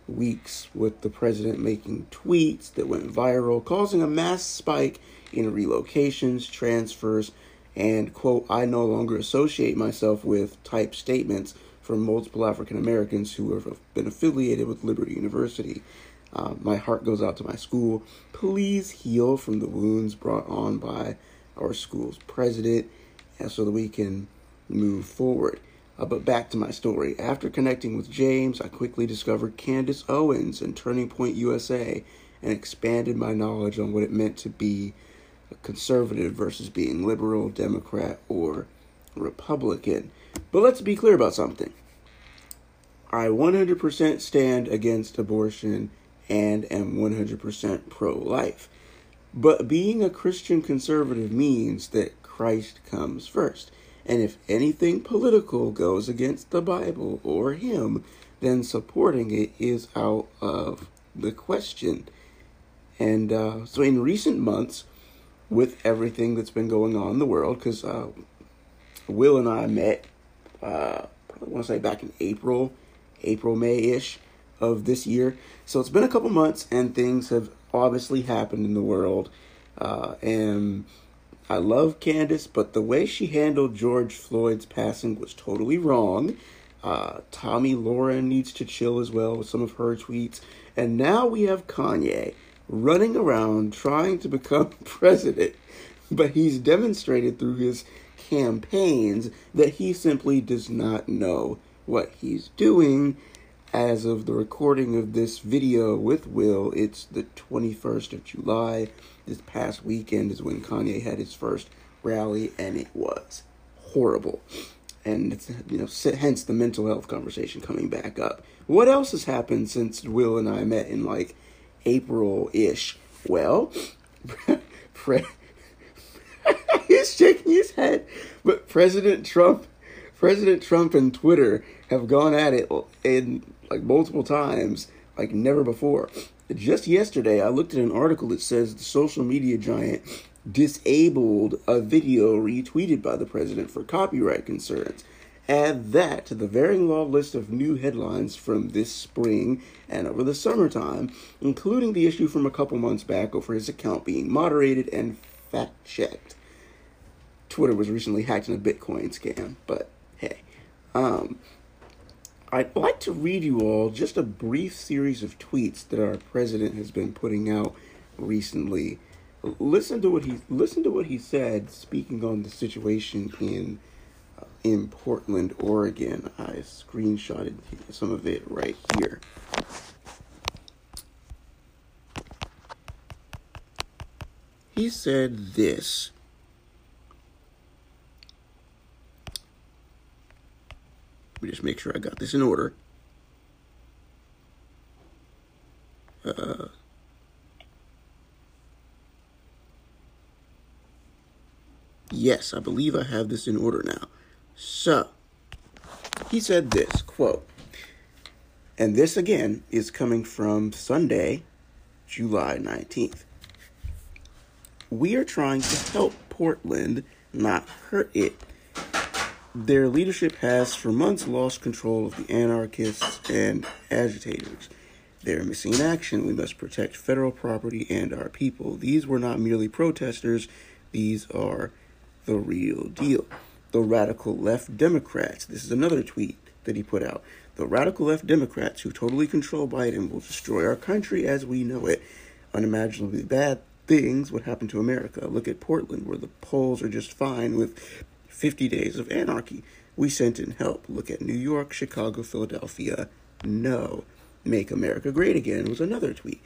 weeks with the president making tweets that went viral, causing a mass spike in relocations, transfers, and quote, I no longer associate myself with type statements from multiple African Americans who have been affiliated with Liberty University. Uh, my heart goes out to my school. Please heal from the wounds brought on by our school's president so that we can move forward. Uh, but back to my story. After connecting with James, I quickly discovered Candace Owens and Turning Point USA and expanded my knowledge on what it meant to be a conservative versus being liberal, Democrat, or Republican. But let's be clear about something. I 100% stand against abortion and am 100% pro life. But being a Christian conservative means that Christ comes first. And if anything political goes against the Bible or Him, then supporting it is out of the question. And uh, so, in recent months, with everything that's been going on in the world, because uh, Will and I met, uh, I want to say back in April, April, May ish of this year. So it's been a couple months, and things have obviously happened in the world. Uh, and I love Candace, but the way she handled George Floyd's passing was totally wrong. Uh, Tomi Lahren needs to chill as well with some of her tweets. And now we have Kanye running around trying to become (laughs) president, but he's demonstrated through his campaigns that he simply does not know what he's doing as of the recording of this video with Will, it's the 21st of July. This past weekend is when Kanye had his first rally, and it was horrible. And it's, you know, hence the mental health conversation coming back up. What else has happened since Will and I met in like April ish? Well, (laughs) Fred, (laughs) he's shaking his head, but President Trump, President Trump and Twitter have gone at it in like multiple times, like never before. Just yesterday, I looked at an article that says the social media giant disabled a video retweeted by the president for copyright concerns. Add that to the varying long list of new headlines from this spring and over the summertime, including the issue from a couple months back over his account being moderated and fact checked. Twitter was recently hacked in a Bitcoin scam, but hey. Um, I'd like to read you all just a brief series of tweets that our president has been putting out recently. Listen to what he listen to what he said speaking on the situation in uh, in Portland, Oregon. I screenshotted some of it right here. He said this Let me just make sure I got this in order. Uh, yes, I believe I have this in order now. So, he said this quote, and this again is coming from Sunday, July 19th. We are trying to help Portland, not hurt it their leadership has for months lost control of the anarchists and agitators. They're missing in action. We must protect federal property and our people. These were not merely protesters, these are the real deal. The radical left Democrats, this is another tweet that he put out. The radical left Democrats who totally control Biden will destroy our country as we know it. Unimaginably bad things would happen to America. Look at Portland, where the polls are just fine with 50 days of anarchy. We sent in help. Look at New York, Chicago, Philadelphia. No. Make America Great Again was another tweet.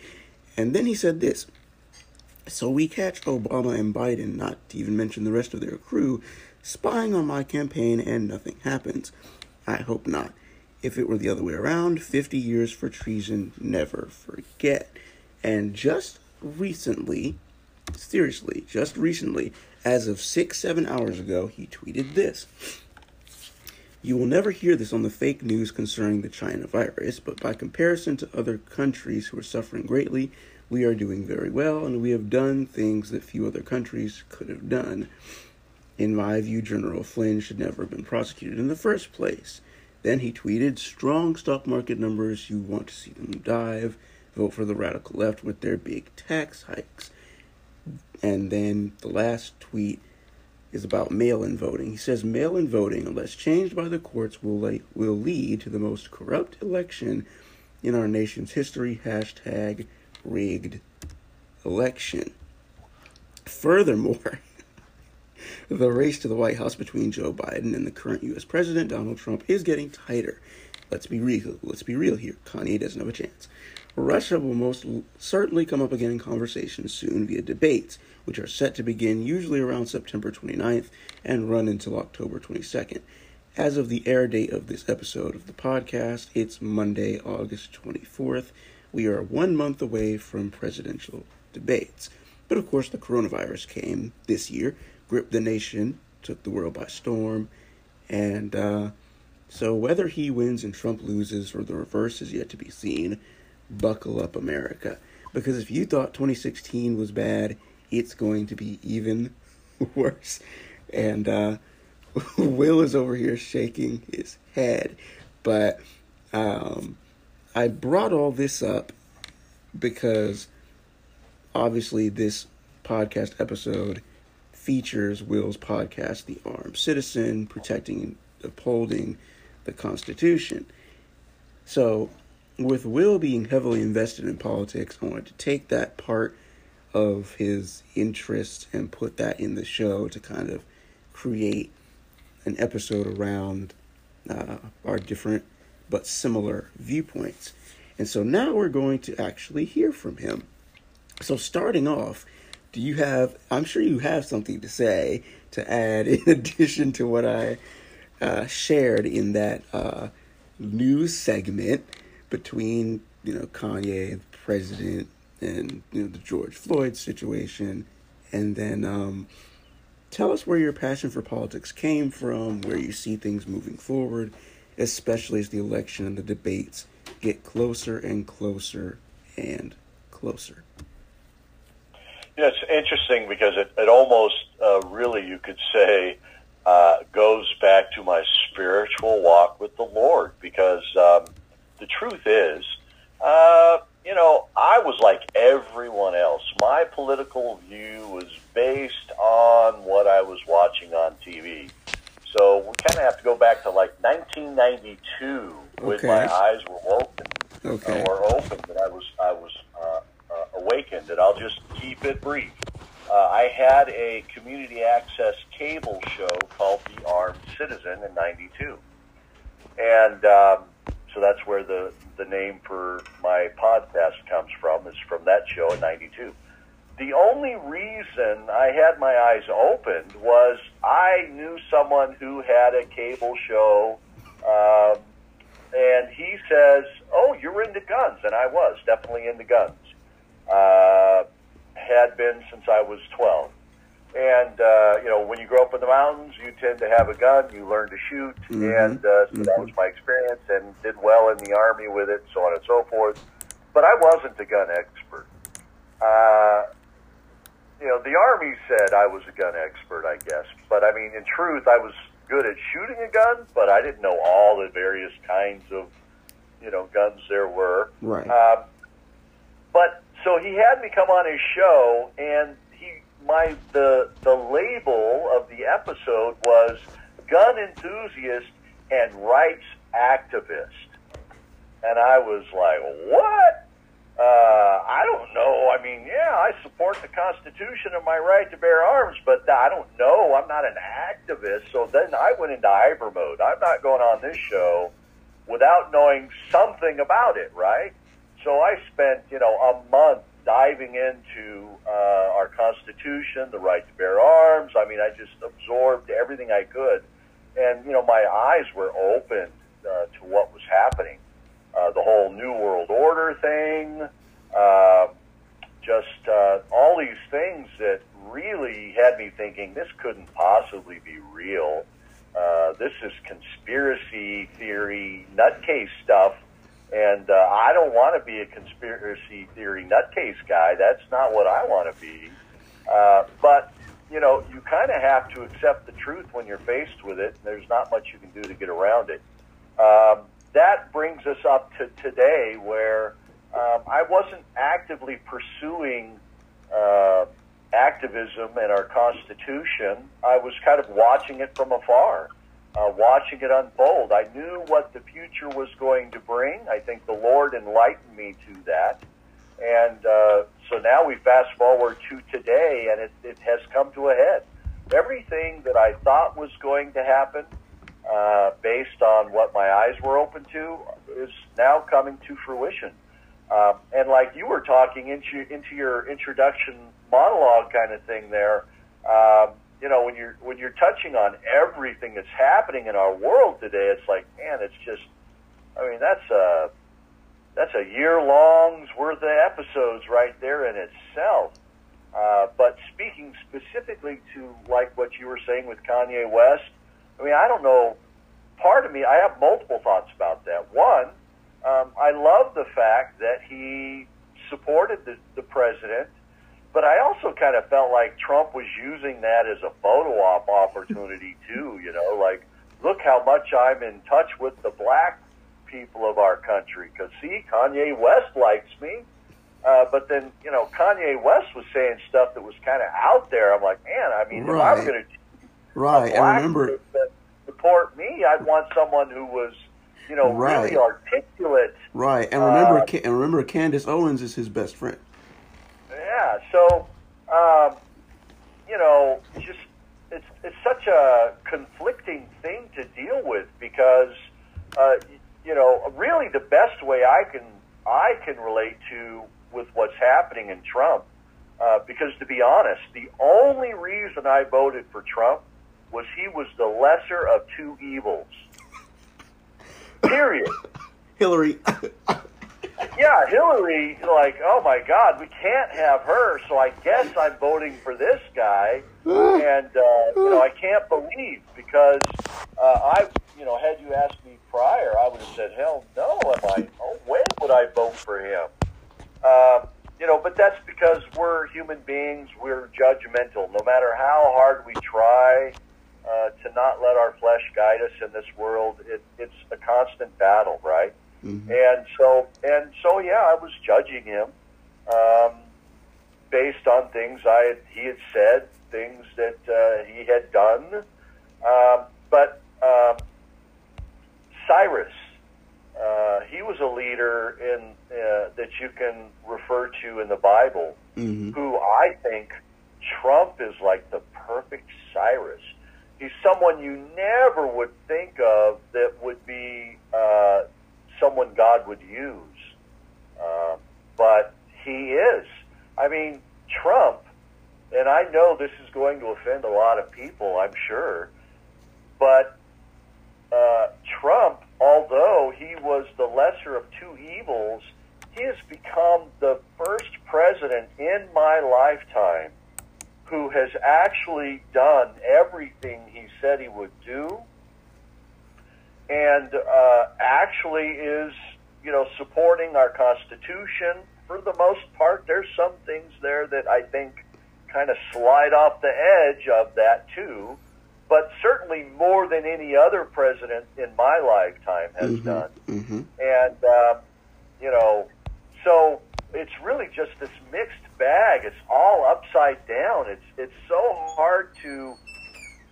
And then he said this So we catch Obama and Biden, not to even mention the rest of their crew, spying on my campaign and nothing happens. I hope not. If it were the other way around, 50 years for treason, never forget. And just recently, seriously, just recently, as of six, seven hours ago, he tweeted this. You will never hear this on the fake news concerning the China virus, but by comparison to other countries who are suffering greatly, we are doing very well, and we have done things that few other countries could have done. In my view, General Flynn should never have been prosecuted in the first place. Then he tweeted, Strong stock market numbers, you want to see them dive. Vote for the radical left with their big tax hikes. And then the last tweet is about mail-in voting. He says mail-in voting, unless changed by the courts, will le- will lead to the most corrupt election in our nation's history. Hashtag rigged election. Furthermore, (laughs) the race to the White House between Joe Biden and the current U.S. President Donald Trump is getting tighter. Let's be real. Let's be real here. Kanye doesn't have a chance. Russia will most certainly come up again in conversation soon via debates, which are set to begin usually around September 29th and run until October 22nd. As of the air date of this episode of the podcast, it's Monday, August 24th. We are one month away from presidential debates. But of course, the coronavirus came this year, gripped the nation, took the world by storm, and uh, so whether he wins and Trump loses or the reverse is yet to be seen buckle up, America. Because if you thought 2016 was bad, it's going to be even (laughs) worse. And uh, (laughs) Will is over here shaking his head. But um, I brought all this up because obviously this podcast episode features Will's podcast, The Armed Citizen, Protecting and Upholding the Constitution. So with Will being heavily invested in politics, I wanted to take that part of his interest and put that in the show to kind of create an episode around uh, our different but similar viewpoints. And so now we're going to actually hear from him. So, starting off, do you have, I'm sure you have something to say to add in (laughs) addition to what I uh, shared in that uh, news segment between you know Kanye, the president, and you know the George Floyd situation, and then um, tell us where your passion for politics came from, where you see things moving forward, especially as the election and the debates get closer and closer and closer. Yeah, it's interesting because it, it almost uh, really, you could say, uh, goes back to my spiritual walk with the Lord because um, the truth is, uh, you know, I was like everyone else. My political view was based on what I was watching on TV. So we kind of have to go back to like 1992 okay. when my eyes were open, okay. uh, or open, that I was I was uh, uh, awakened. And I'll just keep it brief. Uh, I had a community access cable show called The Armed Citizen in '92, and um, so that's where the, the name for my podcast comes from, is from that show in 92. The only reason I had my eyes opened was I knew someone who had a cable show, um, and he says, Oh, you're into guns. And I was definitely into guns. Uh, had been since I was 12. And uh, you know, when you grow up in the mountains, you tend to have a gun. You learn to shoot, Mhm. and uh, so that Mhm. was my experience. And did well in the army with it, so on and so forth. But I wasn't a gun expert. Uh, you know, the army said I was a gun expert, I guess. But I mean, in truth, I was good at shooting a gun, but I didn't know all the various kinds of, you know, guns there were. Right. Um, but so he had me come on his show, and my the the label of the episode was gun enthusiast and rights activist, and I was like, what? Uh, I don't know. I mean, yeah, I support the Constitution and my right to bear arms, but I don't know. I'm not an activist. So then I went into hyper mode. I'm not going on this show without knowing something about it, right? So I spent, you know, a month diving into uh, our Constitution, the right to bear arms. I mean, I just absorbed everything I could, and you know, my eyes were opened uh, to what was happening. Uh, the whole New World Order thing, uh, just uh, all these things that really had me thinking this couldn't possibly be real. Uh, this is conspiracy theory nutcase stuff, and uh, I don't want to be a conspiracy theory nutcase guy. That's not what I want to be. Uh, but you know, you kind of have to accept the truth when you're faced with it. There's not much you can do to get around it. Um, that brings us up to today, where um, I wasn't actively pursuing uh, activism and our Constitution. I was kind of watching it from afar, uh, watching it unfold. I knew what the future was going to bring. I think the Lord enlightened me to that. And uh, so now we fast forward to today, and it, it has come to a head. Everything that I thought was going to happen, uh, based on what my eyes were open to, is now coming to fruition. Um, and like you were talking into into your introduction monologue kind of thing there, um, you know, when you're when you're touching on everything that's happening in our world today, it's like, man, it's just, I mean, that's a that's a year long's worth of episodes right there in itself. Uh, but speaking specifically to like what you were saying with Kanye West, I mean, I don't know. Part of me, I have multiple thoughts about that. One, um, I love the fact that he supported the, the president, but I also kind of felt like Trump was using that as a photo op opportunity (laughs) too. You know, like look how much I'm in touch with the black people of our country. Because see, Kanye West likes me. Uh, but then, you know, Kanye West was saying stuff that was kind of out there. I'm like, man, I mean, if I Right. was going to right. Black remember, that support me, I'd want someone who was, you know, Right. really articulate. right. And remember, Uh, and remember, Candace Owens is his best friend. Yeah. So, um, you know, just it's it's such a conflicting thing to deal with because, uh, you know, really the best way I can I can relate to with what's happening in Trump, uh, because to be honest, the only reason I voted for Trump was he was the lesser of two evils. Period. Hillary. Yeah, Hillary, like, oh my God, we can't have her, so I guess I'm voting for this guy. And, uh, you know, I can't believe because uh, I, you know, had you asked me prior, I would have said, hell no, am I, oh, when would I vote for him? Um, you know, but that's because we're human beings, we're judgmental. No matter how hard we try uh, to not let our flesh guide us in this world, it, it's a constant battle, right? Mhm. And so, and so, yeah, I was judging him um, based on things I had, he had said, things that uh, he had done. Um, but um, Cyrus, uh, he was a leader in uh, that you can refer to in the Bible, hmm who I think Trump is like the perfect Cyrus. He's someone you never would think of that would be uh, someone God would use. Um, but he is. I mean, Trump, and I know this is going to offend a lot of people, I'm sure, but uh, Trump, although he was the lesser of two evils, he has become the first president in my lifetime who has actually done everything he said he would do and uh, actually is, you know, supporting our Constitution for the most part. There's some things there that I think kind of slide off the edge of that too, but certainly more than any other president in my lifetime has Mhm, done. mhm. And uh, you know, so it's really just this mixed bag. It's all upside down. It's it's so hard to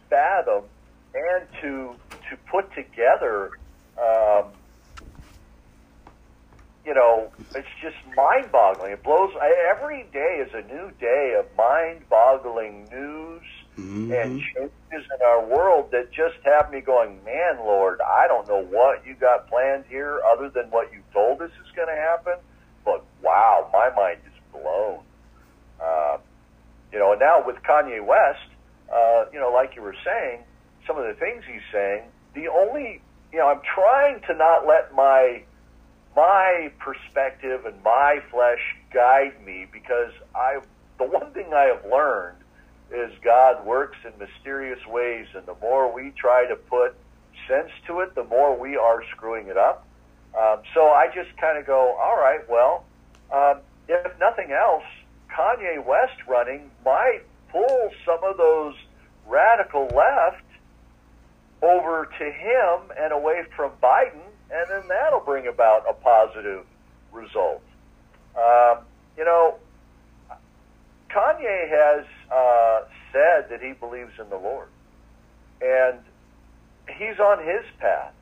fathom and to to put together. Um, you know, it's just mind-boggling. It blows. Every day is a new day of mind-boggling news and Mhm. changes in our world that just have me going, man, Lord, I don't know what you got planned here other than what you told us is going to happen. But wow, my mind is blown. Uh, you know, and now with Kanye West, uh, you know, like you were saying, some of the things he's saying, the only, you know, I'm trying to not let my my perspective and my flesh guide me because I the one thing I have learned is God works in mysterious ways and the more we try to put sense to it, the more we are screwing it up. Um, so I just kind of go, all right, well, um, if nothing else, Kanye West running might pull some of those radical left over to him and away from Biden, and then that'll bring about a positive result. Um, you know, Kanye has uh, said that he believes in the Lord, and he's on his path.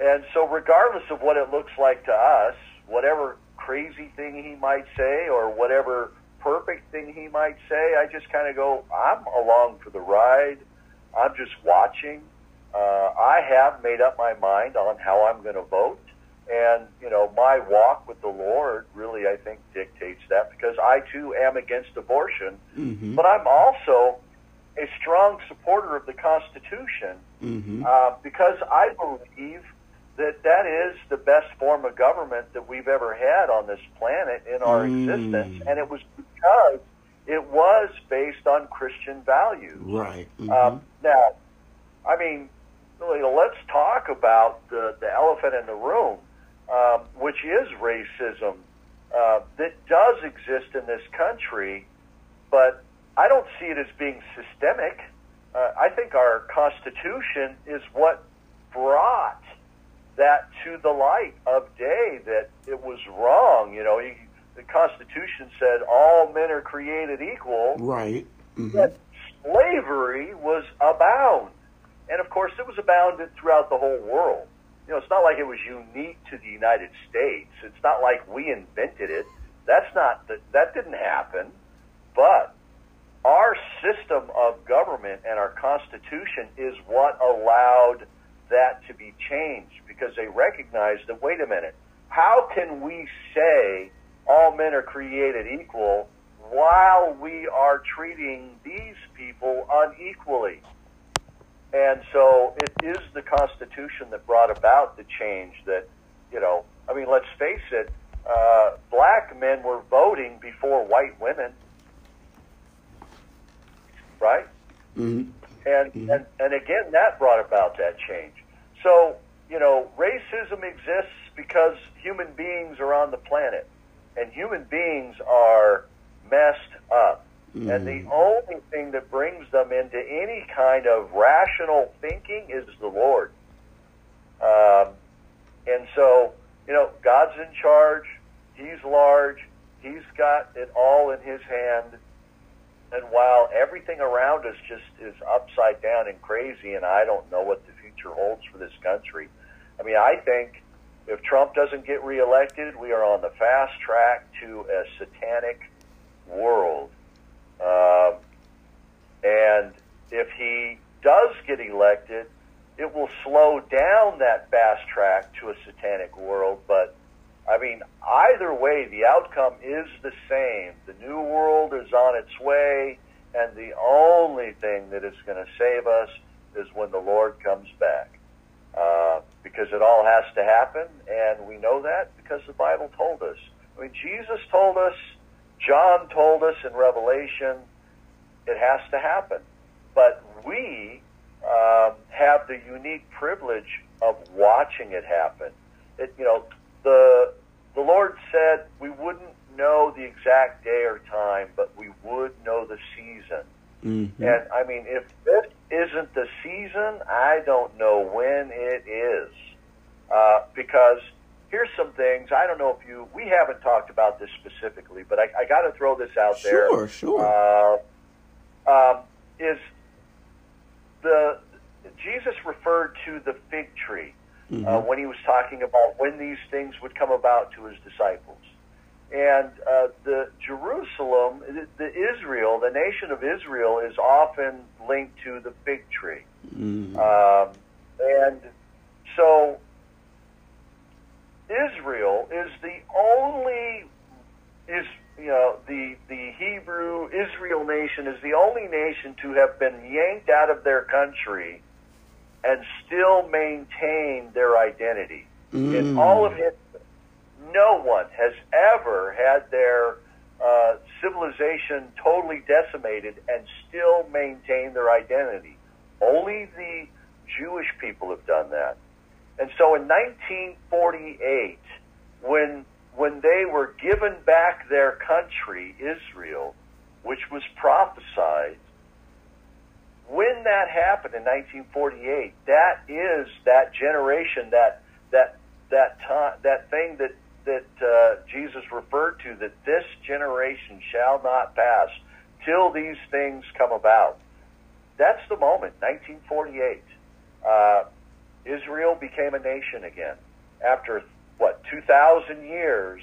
And so, regardless of what it looks like to us, whatever crazy thing he might say or whatever perfect thing he might say, I just kind of go, I'm along for the ride. I'm just watching. Uh, I have made up my mind on how I'm going to vote. And, you know, my walk with the Lord really, I think, dictates that because I, too, am against abortion. Mhm. But I'm also a strong supporter of the Constitution Mhm. uh, because I believe that that is the best form of government that we've ever had on this planet in our Mm. existence, and it was because it was based on Christian values. Right. Mhm. Um, now, I mean, you know, let's talk about the, the elephant in the room, um, which is racism uh, that does exist in this country, but I don't see it as being systemic. Uh, I think our Constitution is what brought that to the light of day that it was wrong. You know, you, the Constitution said all men are created equal right. Mhm. that slavery was abound. And of course, it was abounded throughout the whole world. You know, it's not like it was unique to the United States. It's not like we invented it. That's not that that didn't happen. But our system of government and our constitution is what allowed that to be changed because they recognized that wait a minute, how can we say all men are created equal while we are treating these people unequally? And so it is the Constitution that brought about the change that, you know, I mean, let's face it, uh, black men were voting before white women, right? Mhm. And, Mhm. and and again, that brought about that change. So you know, racism exists because human beings are on the planet, and human beings are messed up. And the Mhm. only thing that brings them into any kind of rational thinking is the Lord. Um, and so, you know, God's in charge. He's large. He's got it all in His hand. And while everything around us just is upside down and crazy, and I don't know what the future holds for this country, I mean, I think if Trump doesn't get reelected, we are on the fast track to a satanic world. Um, and if he does get elected, it will slow down that fast track to a satanic world. But I mean, either way, the outcome is the same. The new world is on its way, and the only thing that is going to save us is when the Lord comes back. Uh, because it all has to happen, and we know that because the Bible told us. I mean, Jesus told us, John told us in Revelation, it has to happen. But we um, have the unique privilege of watching it happen. It, you know, the the Lord said we wouldn't know the exact day or time, but we would know the season. Mm-hmm. And I mean, if this isn't the season, I don't know when it is. Uh, because here's some things. I don't know if you, we haven't talked about this specifically, but I, I got to throw this out there. Sure, sure. Uh, um, is the Jesus referred to the fig tree Mm-hmm. uh, when he was talking about when these things would come about to his disciples. And uh, the Jerusalem, the, the Israel, the nation of Israel, is often linked to the fig tree. Mm-hmm. Um, and so Israel is the only is you know the the Hebrew Israel nation is the only nation to have been yanked out of their country and still maintain their identity. In Mm. all of history, no one has ever had their uh, civilization totally decimated and still maintain their identity. Only the Jewish people have done that. And so in 1948, when when they were given back their country, Israel, which was prophesied, when that happened in 1948, that is that generation, that that that time, that thing that that uh, Jesus referred to, that this generation shall not pass till these things come about. That's the moment, 1948. Uh, Israel became a nation again. After, what, 2,000 years,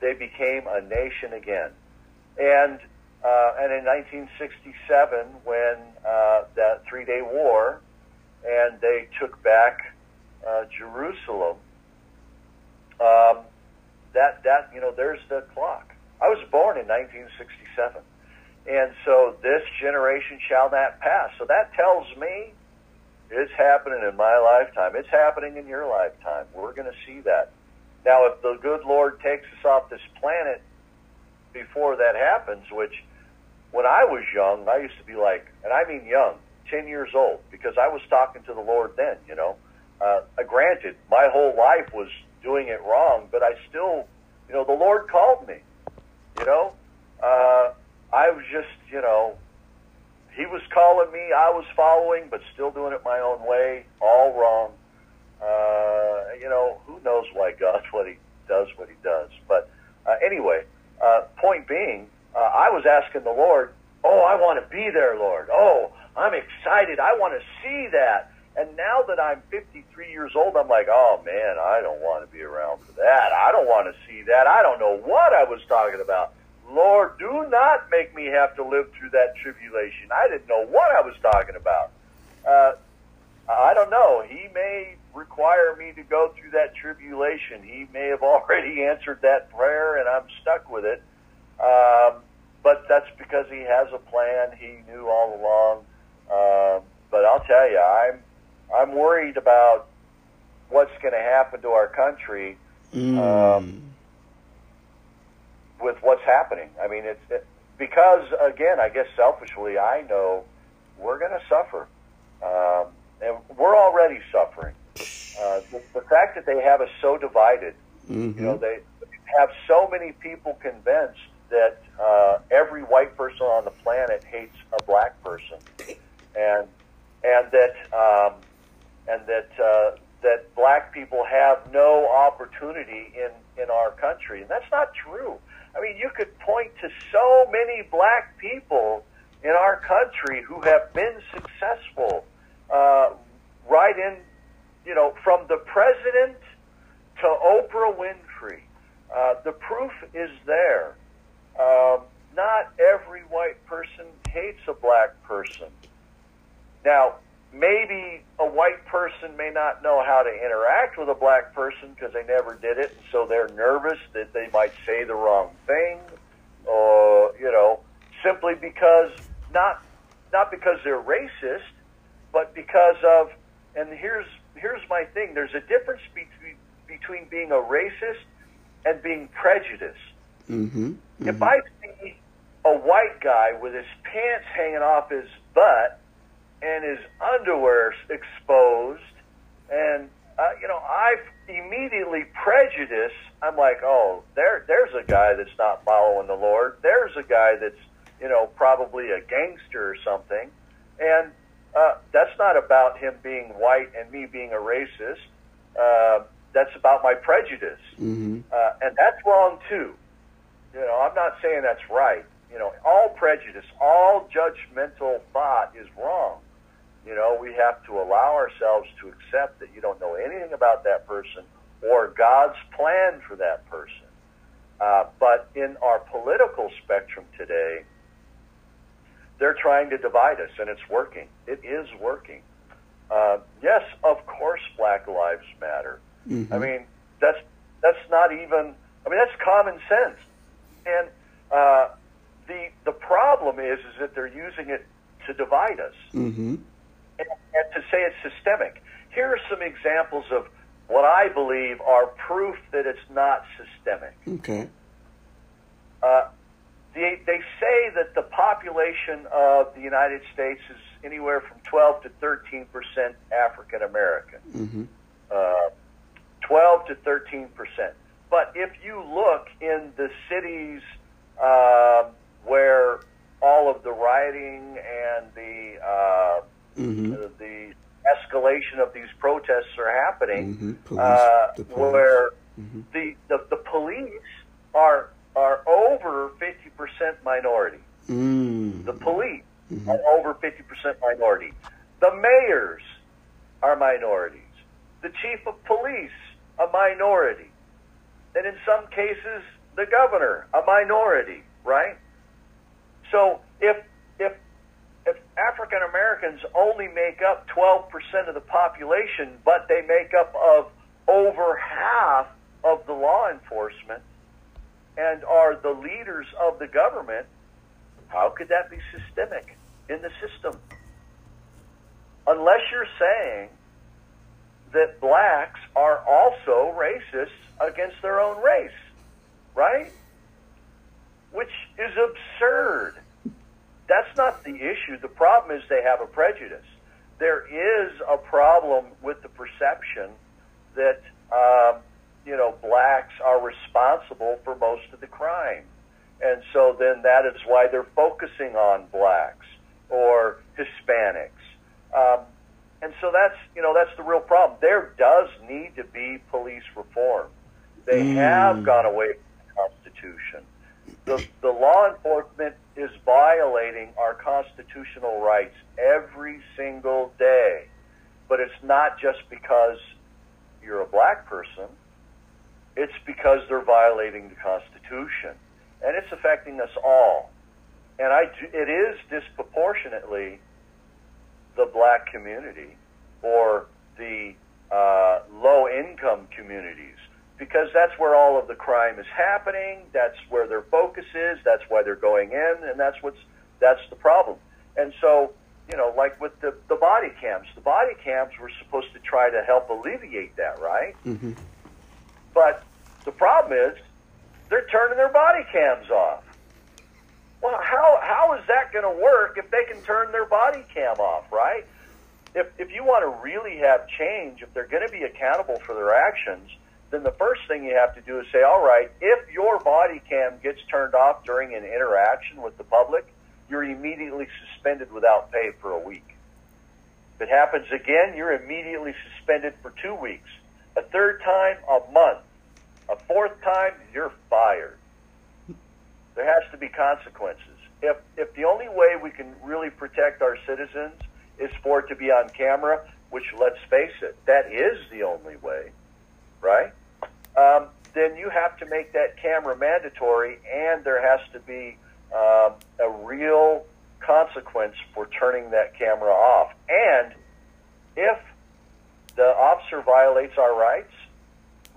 they became a nation again. And, uh, and in 1967, when uh, that three day war, and they took back uh, Jerusalem, um, that, that, you know, there's the clock. I was born in 1967. And so this generation shall not pass. So that tells me it's happening in my lifetime. It's happening in your lifetime. We're going to see that. Now, if the good Lord takes us off this planet before that happens, which when I was young, I used to be like, and I mean young, 10 years old, because I was talking to the Lord then, you know. Uh, granted, my whole life was doing it wrong, but I still, you know, the Lord called me, you know. Uh, I was just, you know, he was calling me, I was following, but still doing it my own way, all wrong. Uh, you know, who knows why God (laughs) what he does what he does. But uh, anyway, uh, point being, uh, I was asking the Lord, oh, I want to be there, Lord. Oh, I'm excited. I want to see that. And now that I'm 53 years old, I'm like, oh man, I don't want to be around for that. I don't want to see that. I don't know what I was talking about. Lord, do not make me have to live through that tribulation. I didn't know what I was talking about. Uh, I don't know. He may require me to go through that tribulation. He may have (laughs) already answered that prayer, and I'm stuck with it. Um, but that's because he has a plan. He knew all along. Um, but I'll tell you, I'm I'm worried about what's going to happen to our country Mm. um, with what's happening. I mean, it's it, because again, I guess selfishly, I know we're going to suffer, um, and we're already suffering. Uh, the, the fact that they have us so divided, Mhm. you know, they have so many people convinced that uh, every white person on the planet hates a black person, and and that um, and that uh, that black people have no opportunity in in our country, and that's not true. I mean, you could point to so many black people in our country who have been successful, uh, right in, you know, from the president to Oprah Winfrey. Uh, the proof is there. Um, not every white person hates a black person. Now, maybe a white person may not know how to interact with a black person because they never did it, and so they're nervous that they might say the wrong thing, or you know, simply because not not because they're racist, but because of. And here's here's my thing: there's a difference between between being a racist and being prejudiced. Mm-hmm. If I see a white guy with his pants hanging off his butt and his underwear exposed, and uh, you know, I've immediately prejudice. I'm like, oh, there, there's a guy that's not following the Lord. There's a guy that's, you know, probably a gangster or something, and uh, that's not about him being white and me being a racist. Uh, that's about my prejudice, Mm-hmm. uh, and that's wrong too. You know, I'm not saying that's right. You know, all prejudice, all judgmental thought is wrong. You know, we have to allow ourselves to accept that you don't know anything about that person or God's plan for that person. Uh, but in our political spectrum today, they're trying to divide us, and it's working. It is working. Uh, yes, of course, Black Lives Matter. Mm-hmm. I mean, that's that's not even. I mean, that's common sense. And uh, the the problem is is that they're using it to divide us Mm-hmm. And, and to say it's systemic. Here are some examples of what I believe are proof that it's not systemic. Okay. Uh, they, they say that the population of the United States is anywhere from 12 to 13 percent African American. Mm-hmm. Uh, 12 to 13 percent. But if you look in the cities um where all of the rioting and the uh, Mm-hmm. the escalation of these protests are happening, Mm-hmm. Police. uh, the where Mhm. the, the the police are are over 50 percent minority. Mm. The police Mhm. are over 50 percent minority. The mayors are minorities. The chief of police a minority, and in some cases the governor a minority. Right. So if if if African Americans only make up 12% of the population, but they make up of over half of the law enforcement and are the leaders of the government, how could that be systemic in the system? Unless you're saying that blacks are also racist against their own race, right? Which is absurd. That's not the issue. The problem is they have a prejudice. There is a problem with the perception that um, you know blacks are responsible for most of the crime, and so then that is why they're focusing on blacks or Hispanics. Um, and so that's you know that's the real problem. There does need to be police reform. They Mm. have gone away from the Constitution. The, the law enforcement is violating our constitutional rights every single day. But it's not just because you're a black person. It's because they're violating the Constitution. And it's affecting us all. And I, it is disproportionately the black community or the uh, low income communities because that's where all of the crime is happening. That's where their focus is. That's why they're going in, and that's what's that's the problem. And so, you know, like with the the body cams, the body cams were supposed to try to help alleviate that, right? Mm-hmm. But the problem is they're turning their body cams off. Well, how how is that going to work if they can turn their body cam off, right? If if you want to really have change, if they're going to be accountable for their actions, then the first thing you have to do is say, all right, if your body cam gets turned off during an interaction with the public, you're immediately suspended without pay for a week. If it happens again, you're immediately suspended for two weeks. A third time, a month. A fourth time, you're fired. There has to be consequences. If if the only way we can really protect our citizens is for it to be on camera, which let's face it, that is the only way, right? Um, then you have to make that camera mandatory, and there has to be um, a real consequence for turning that camera off. And if the officer violates our rights,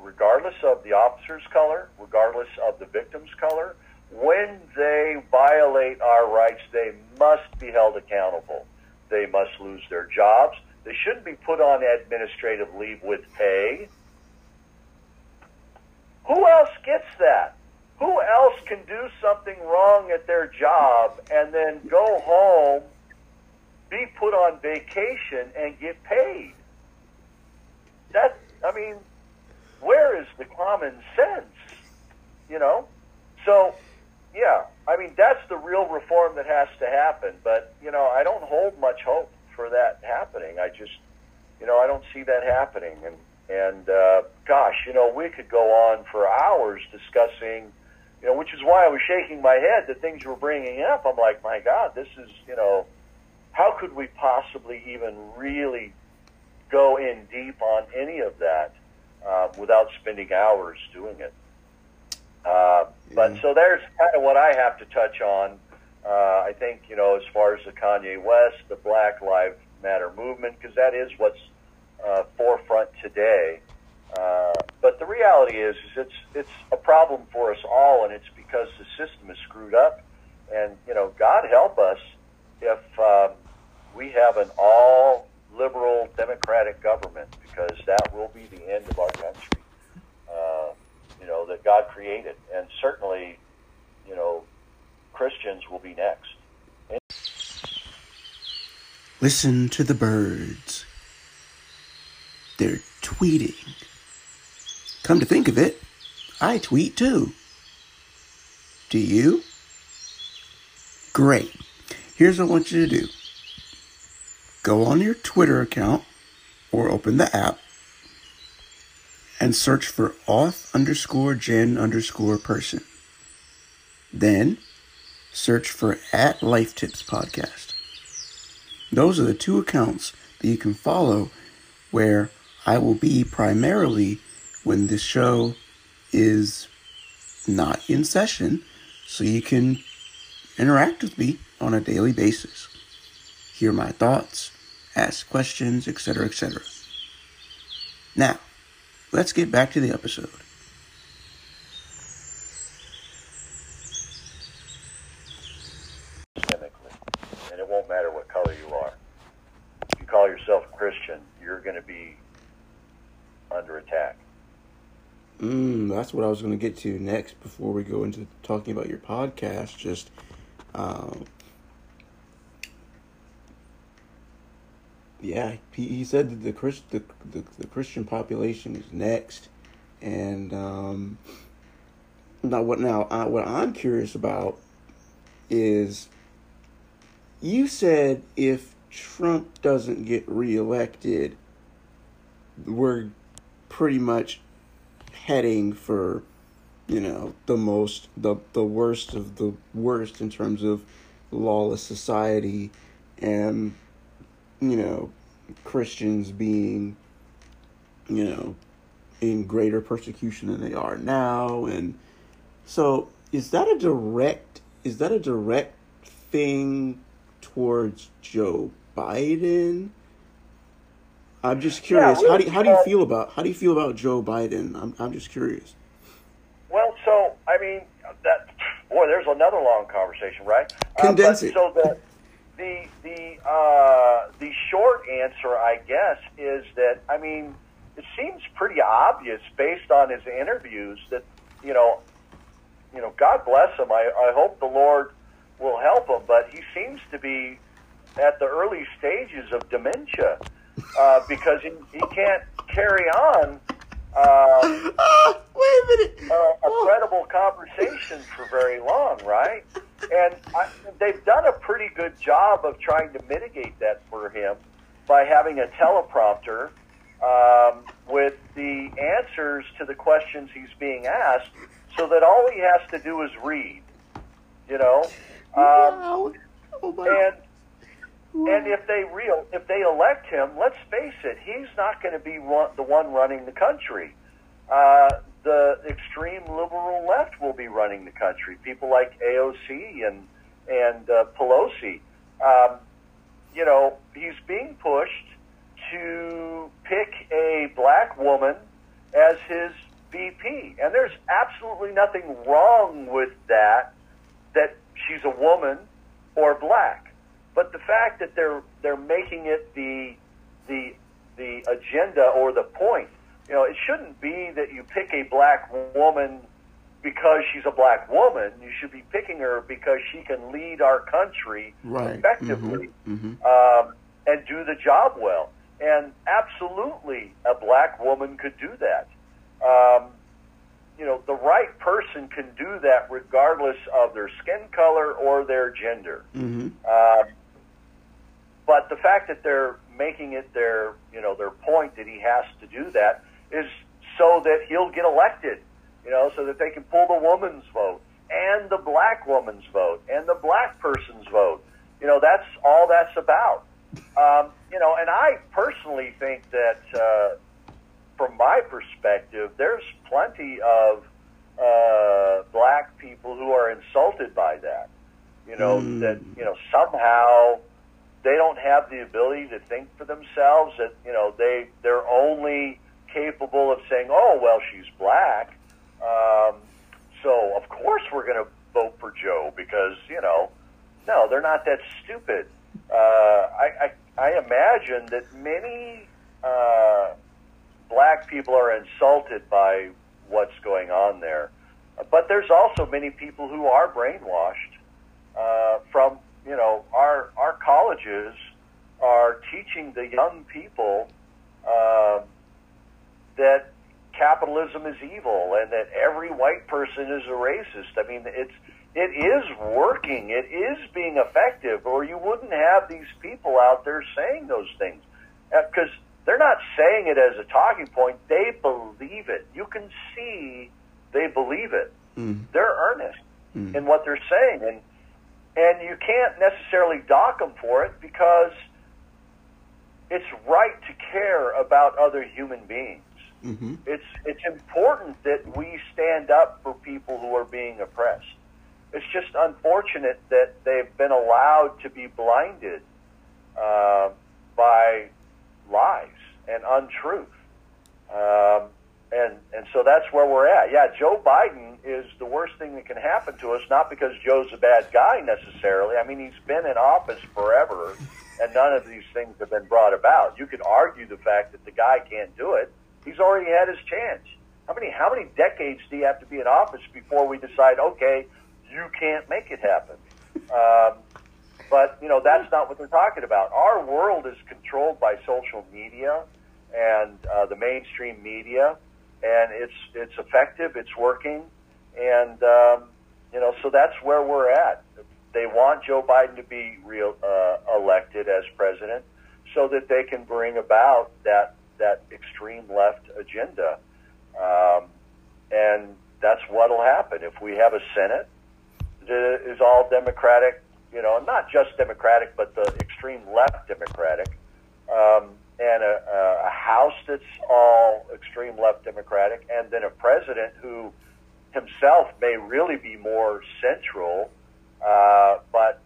regardless of the officer's color, regardless of the victim's color, when they violate our rights, they must be held accountable. They must lose their jobs. They shouldn't be put on administrative leave with pay. Who else gets that? who else can do something wrong at their job and then go home, be put on vacation, and get paid? That I mean, where is the common sense? You know, so yeah, I mean that's the real reform that has to happen. But you know, I don't hold much hope for that happening. I just, you know, I don't see that happening. And and uh, gosh, you know, we could go on for hours discussing, you know, which is why I was shaking my head. The things you were bringing up, I'm like, my God, this is, you know, how could we possibly even really go in deep on any of that uh, without spending hours doing it? Uh, but so there's kind of what I have to touch on. Uh, I think you know, as far as the Kanye West, the Black Lives Matter movement, because that is what's uh, forefront today. Uh, but the reality is, is it's it's a problem for us all, and it's because the system is screwed up. And you know, God help us if um, we have an all liberal democratic government, because that will be the end of our country. Uh, you know that God created, and certainly, you know, Christians will be next. Listen to the birds. They're tweeting. Come to think of it, I tweet too. Do you? Great. Here's what I want you to do go on your Twitter account or open the app and search for auth underscore gen underscore person. Then search for at Life Tips Podcast. Those are the two accounts that you can follow where I will be primarily when this show is not in session, so you can interact with me on a daily basis, hear my thoughts, ask questions, etc., etc. Now, let's get back to the episode. Systemically, and it won't matter what color you are. If you call yourself a Christian, you're going to be under attack. Mm, what I was going to get to next before we go into talking about your podcast. Just, um, yeah, he, he said that the, Christ, the, the the Christian population is next, and um, now what now? I, what I'm curious about is, you said if Trump doesn't get reelected, we're pretty much heading for you know the most the the worst of the worst in terms of lawless society and you know Christians being you know in greater persecution than they are now. And so is that a direct is that a direct thing towards Joe Biden I'm just curious. Yeah, how do you, how do you feel about how do you feel about Joe Biden? I'm I'm just curious. Well, so I mean, that boy, there's another long conversation, right? Condense uh, it. So the the the uh, the short answer, I guess, is that I mean, it seems pretty obvious based on his interviews that you know, you know, God bless him. I I hope the Lord will help him, but he seems to be at the early stages of dementia uh, because he, he can't carry on. Um, (laughs) Ah, wait a minute. uh, a credible conversation for very long, right? And I, they've done a pretty good job of trying to mitigate that for him by having a teleprompter um, with the answers to the questions he's being asked, so that all he has to do is read. You know, um, wow. Oh my. and and if they real if they elect him, let's face it, he's not going to be one, the one running the country. Uh, the extreme liberal left will be running the country. People like AOC and and uh, Pelosi. Um, you know, he's being pushed to pick a black woman as his VP, and there's absolutely nothing wrong with that. That she's a woman or black, but the fact that they're they're making it the the the agenda or the point, you know, it shouldn't be that you pick a black woman because she's a black woman. You should be picking her because she can lead our country Right. effectively hmm um, and do the job well. And absolutely, a black woman could do that. Um, you know, the right person can do that regardless of their skin color or their gender. hmm Um, but the fact that they're making it their, you know, their point that he has to do that is so that he'll get elected. You know, so that they can pull the woman's vote and the black woman's vote and the black person's vote. You know, that's all that's about. Um, you know, and I personally think that, uh, from my perspective, there's plenty of uh, black people who are insulted by that. You know, Mm. that you know somehow they don't have the ability to think for themselves. That you know they they're only capable of saying, "Oh, well, she's black." Um, so of course we're going to vote for Joe because you know, no, they're not that stupid. Uh, I, I I imagine that many uh, black people are insulted by what's going on there, but there's also many people who are brainwashed uh, from you know our our colleges are teaching the young people um that capitalism is evil and that every white person is a racist. I mean, it's it is working. It is being effective, or you wouldn't have these people out there saying those things because they're not saying it as a talking point. They believe it. You can see they believe it. Mm. They're earnest Mm. in what they're saying, and and you can't necessarily dock them for it because it's right to care about other human beings. hmm It's it's important that we stand up for people who are being oppressed. It's just unfortunate that they've been allowed to be blinded uh, by lies and untruth, um, and and so that's where we're at. Yeah, Joe Biden is the worst thing that can happen to us, not because Joe's a bad guy necessarily. I mean, he's been in office forever, and none of these things have been brought about. You could argue the fact that the guy can't do it. He's already had his chance. How many how many decades do you have to be in office before we decide, okay, you can't make it happen? Um, but you know that's not what they're talking about. Our world is controlled by social media and uh, the mainstream media, and it's it's effective. It's working, and um, you know so that's where we're at. They want Joe Biden to be real uh, elected as president, so that they can bring about that that extreme left agenda, um, and that's what'll happen if we have a Senate that is all Democratic. You know, not just Democratic, but the extreme left Democratic, um, and a, a House that's all extreme left Democratic, and then a president who himself may really be more central, uh, but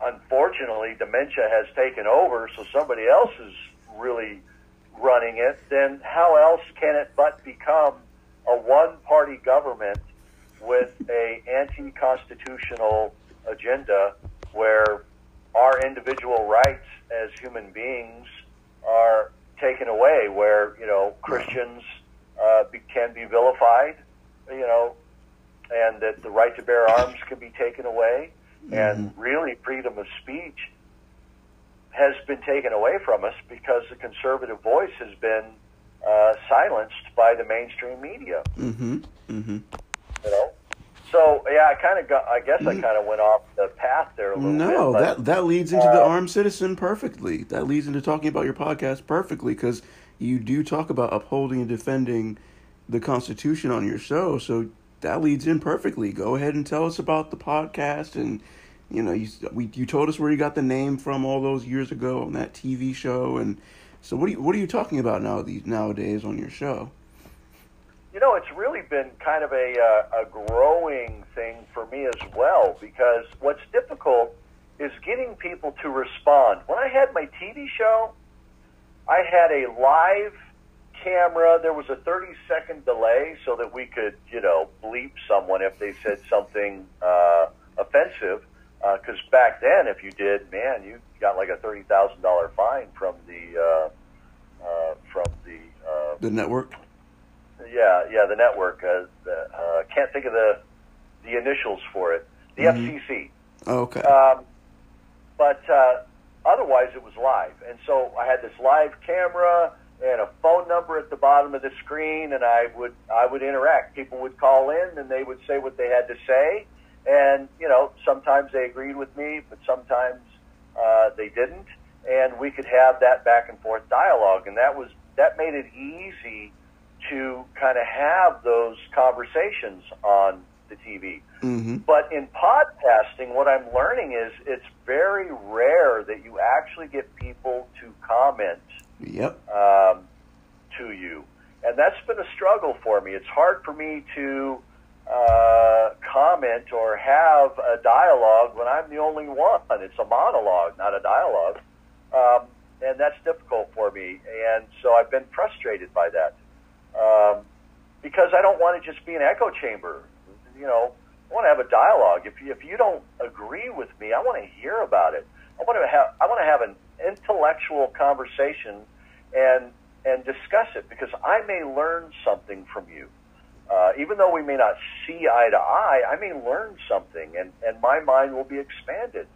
unfortunately dementia has taken over, so somebody else is really running it, then how else can it but become a one-party government with a anti-constitutional agenda where our individual rights as human beings are taken away, where you know Christians uh, be, can be vilified, you know, and that the right to bear arms can be taken away, and really freedom of speech has been taken away from us because the conservative voice has been uh, silenced by the mainstream media. hmm hmm You know, so yeah, I kind of got. I guess I kind of went off the path there a little No, bit. No, that that leads into the uh, armed citizen perfectly. That leads into talking about your podcast perfectly because you do talk about upholding and defending the Constitution on your show. So that leads in perfectly. Go ahead and tell us about the podcast and. You know, you we you told us where you got the name from all those years ago on that TV show, and so what are you what are you talking about now these nowadays on your show? You know, it's really been kind of a, uh, a growing thing for me as well because what's difficult is getting people to respond. When I had my TV show, I had a live camera. There was a 30 second delay so that we could, you know, bleep someone if they said something uh, offensive. Because back then, if you did, man, you got like a thirty thousand dollar fine from the uh, uh, from the uh, The network. Yeah, yeah, the network. Uh, the, uh, can't think of the the initials for it. The Mhm. FCC. Okay. Um, but uh, otherwise, it was live, and so I had this live camera and a phone number at the bottom of the screen, and I would I would interact. People would call in, and they would say what they had to say, and you know sometimes they agreed with me, but sometimes uh, they didn't, and we could have that back and forth dialogue, and that was that made it easy to kind of have those conversations on the TV. mm-hmm. But in podcasting, what I'm learning is it's very rare that you actually get people to comment Yep. um, to you. And that's been a struggle for me. It's hard for me to uh, comment or have a dialogue when I'm the only one. It's a monologue, not a dialogue. Um, and that's difficult for me. And so I've been frustrated by that um, because I don't want to just be an echo chamber. You know, I want to have a dialogue. If you, if you don't agree with me, I want to hear about it. I want to have I want to have an intellectual conversation and and discuss it because I may learn something from you. Uh, even though we may not see eye to eye, I may learn something, and and my mind will be expanded.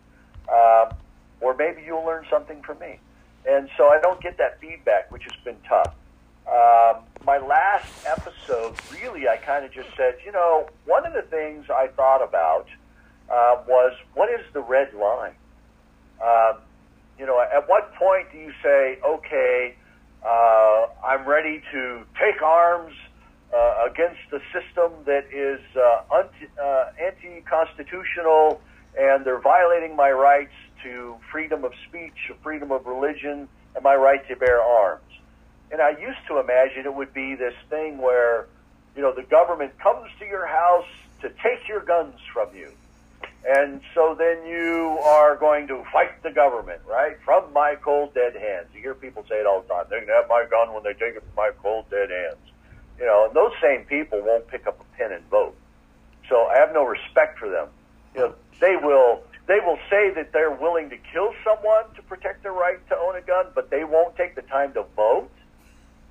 Um, or maybe you'll learn something from me. And so I don't get that feedback, which has been tough. Um, my last episode, really, I kind of just said, you know, one of the things I thought about uh, was what is the red line? Um, you know, at what point do you say, okay, uh, I'm ready to take arms uh, against the system that is uh, uh, anti-constitutional and they're violating my rights to freedom of speech, freedom of religion, and my right to bear arms. And I used to imagine it would be this thing where, you know, the government comes to your house to take your guns from you. And so then you are going to fight the government, right? From my cold dead hands. You hear people say it all the time. They can have my gun when they take it from my cold dead hands. You know, and those same people won't pick up a pen and vote. So I have no respect for them. You know, they will they will say that they're willing to kill someone to protect their right to own a gun, but they won't take the time to vote.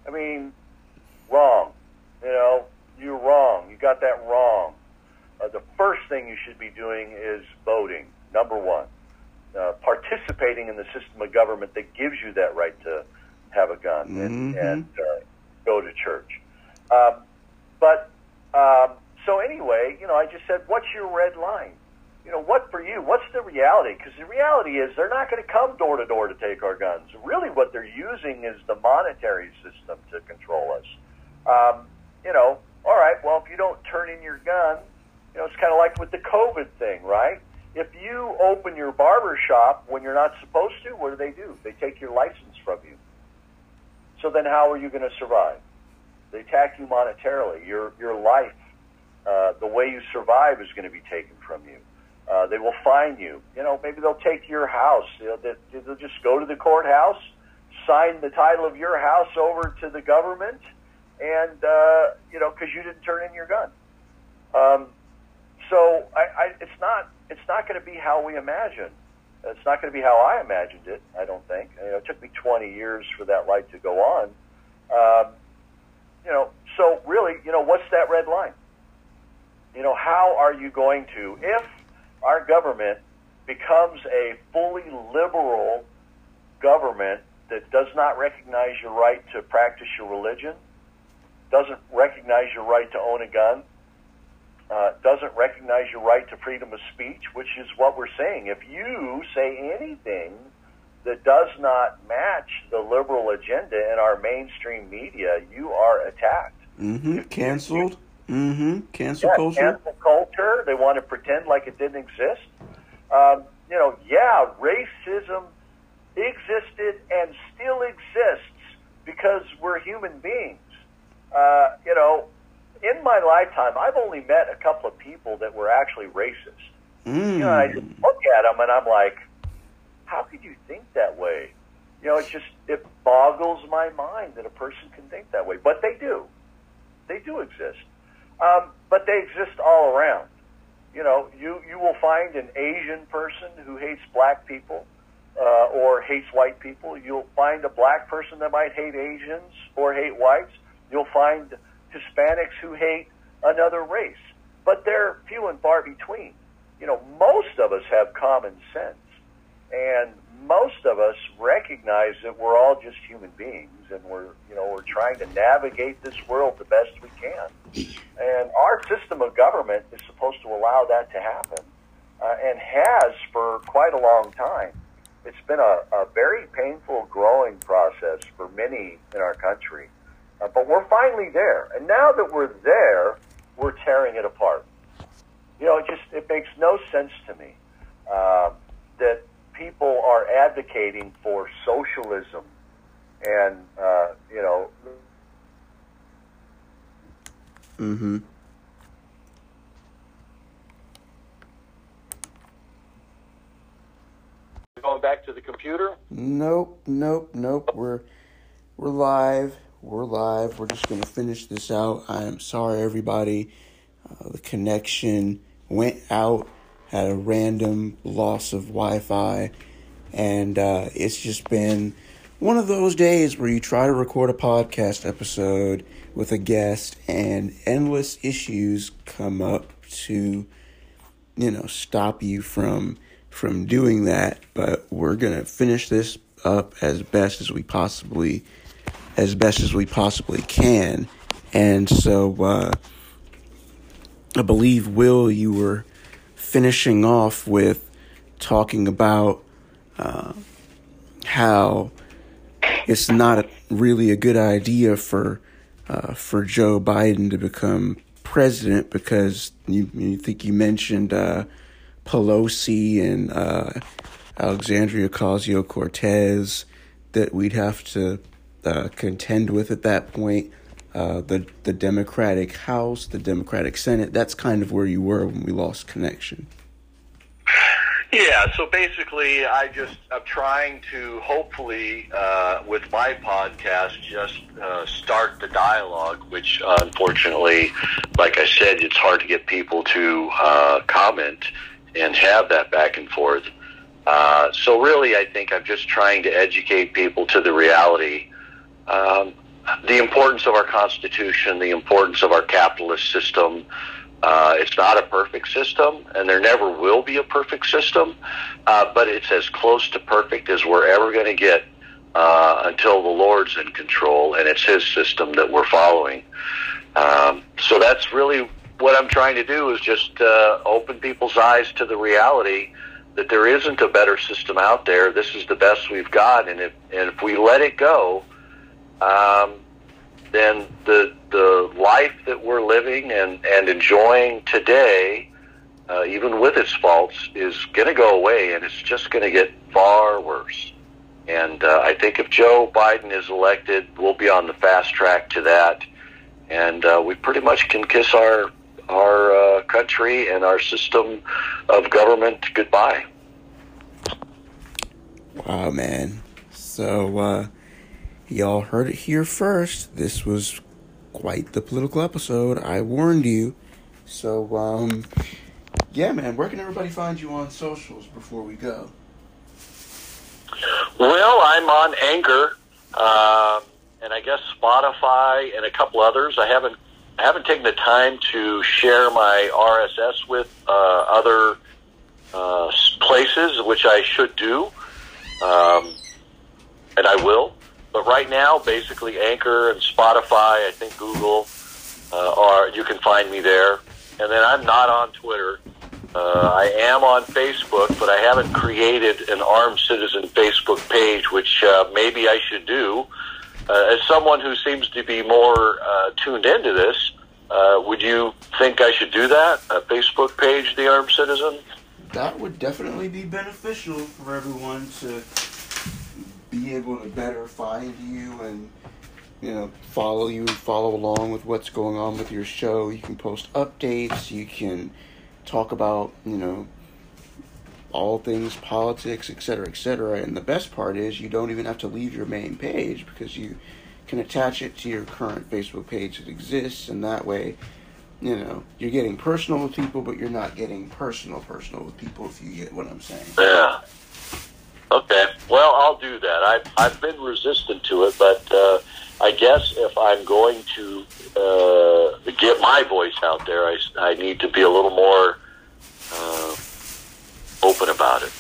I mean, wrong. You know, you're wrong. You got that wrong. Uh, the first thing you should be doing is voting. Number one, uh, participating in the system of government that gives you that right to have a gun and, Mhm. and uh, go to church. Um, but um, so anyway, you know, I just said, "What's your red line?" You know, what for you? What's the reality? Because the reality is they're not going to come door to door to take our guns. Really, what they're using is the monetary system to control us. Um, you know, all right, well, if you don't turn in your gun, you know, it's kind of like with the COVID thing, right? If you open your barber shop when you're not supposed to, what do they do? They take your license from you. So then how are you going to survive? They attack you monetarily. Your, your life, uh, the way you survive is going to be taken from you. Uh, they will fine you. You know, maybe they'll take your house. You know, they, they'll just go to the courthouse, sign the title of your house over to the government, and uh, you know, because you didn't turn in your gun. Um, so I, I, it's not it's not going to be how we imagine. It's not going to be how I imagined it. I don't think. You know, it took me 20 years for that light to go on. Um, you know, so really, you know, what's that red line? You know, how are you going to if our government becomes a fully liberal government that does not recognize your right to practice your religion, doesn't recognize your right to own a gun, uh, doesn't recognize your right to freedom of speech, which is what we're saying. If you say anything that does not match the liberal agenda in our mainstream media, you are attacked. Mm-hmm. Canceled. Mm-hmm. Cancel Yeah, culture. cancel culture. They want to pretend like it didn't exist. Um, you know, yeah, racism existed and still exists because we're human beings. Uh, you know, in my lifetime, I've only met a couple of people that were actually racist. Mm. You know, I just look at them and I'm like, how could you think that way? You know, it just it boggles my mind that a person can think that way, but they do. They do exist, um, but they exist all around. You know, you you will find an Asian person who hates black people uh, or hates white people. You'll find a black person that might hate Asians or hate whites. You'll find Hispanics who hate another race, but they're few and far between. You know, most of us have common sense, and most of us recognize that we're all just human beings, and we're you know we're trying to navigate this world the best we can. And our system of government is supposed to allow that to happen, uh, and has for quite a long time. It's been a, a very painful growing process for many in our country, uh, but we're finally there. And now that we're there, we're tearing it apart. You know, it just it makes no sense to me uh, that people are advocating for socialism and uh, you know. Mm-hmm. Going back to the computer? Nope, nope, nope. We're we're live. We're live. We're just gonna finish this out. I am sorry, everybody. Uh, the connection went out. Had a random loss of Wi-Fi, and uh, it's just been one of those days where you try to record a podcast episode with a guest, and endless issues come up to, you know, stop you from from doing that, but we're gonna finish this up as best as we possibly as best as we possibly can. And so uh, I believe Will, you were finishing off with talking about uh, how it's not really a good idea for uh, for Joe Biden to become president because you, you think you mentioned uh, Pelosi and uh, Alexandria Ocasio Cortez that we'd have to uh, contend with at that point. Uh, the the Democratic House, the Democratic Senate. That's kind of where you were when we lost connection. Yeah, so basically, I just I'm trying to hopefully uh, with my podcast just uh, start the dialogue, which uh, unfortunately, like I said, it's hard to get people to uh, comment and have that back and forth. So really, I think I'm just trying to educate people to the reality, um, the importance of our Constitution, the importance of our capitalist system. Uh, it's not a perfect system, and there never will be a perfect system, uh, but it's as close to perfect as we're ever going to get uh, until the Lord's in control, and it's His system that we're following. Um, so that's really what I'm trying to do is just uh, open people's eyes to the reality that there isn't a better system out there. This is the best we've got, and if and if we let it go, um, then the the life that we're living and and enjoying today, uh, even with its faults, is going to go away, and it's just going to get far worse. And uh, I think if Joe Biden is elected, we'll be on the fast track to that, and uh, we pretty much can kiss our our uh, country and our system of government goodbye. Wow, man. So, uh, y'all heard it here first. This was quite the political episode. I warned you. So, um, yeah, man, where can everybody find you on socials before we go? Well, I'm on Anchor, uh, and I guess Spotify and a couple others. I haven't I haven't taken the time to share my RSS with uh, other uh, places, which I should do, um, and I will. But right now, basically, Anchor and Spotify, I think Google, uh, are you can find me there. And then I'm not on Twitter. Uh, I am on Facebook, but I haven't created an armed citizen Facebook page, which uh, maybe I should do. Uh, as someone who seems to be more uh, tuned into this, uh, would you think I should do that? A Facebook page, The Armed Citizen? That would definitely be beneficial for everyone to be able to better find you and you know follow you and follow along with what's going on with your show. You can post updates. You can talk about you know all things politics, etc., etc. And the best part is you don't even have to leave your main page because you can attach it to your current Facebook page that exists, and that way, you know, you're getting personal with people, but you're not getting personal personal with people. If you get what I'm saying. Yeah. Okay. Well, I'll do that. I've I've been resistant to it, but uh, I guess if I'm going to uh, get my voice out there, I, I need to be a little more uh, open about it.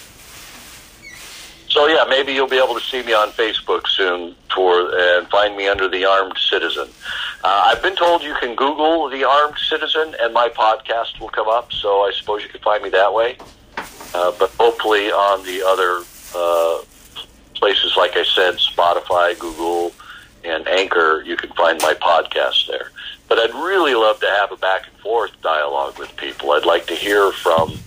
So yeah, maybe you'll be able to see me on Facebook soon for and find me under the Armed Citizen. Uh, I've been told you can Google the Armed Citizen and my podcast will come up. So I suppose you can find me that way. Uh, but hopefully on the other uh, places, like I said, Spotify, Google, and Anchor, you can find my podcast there. But I'd really love to have a back and forth dialogue with people. I'd like to hear from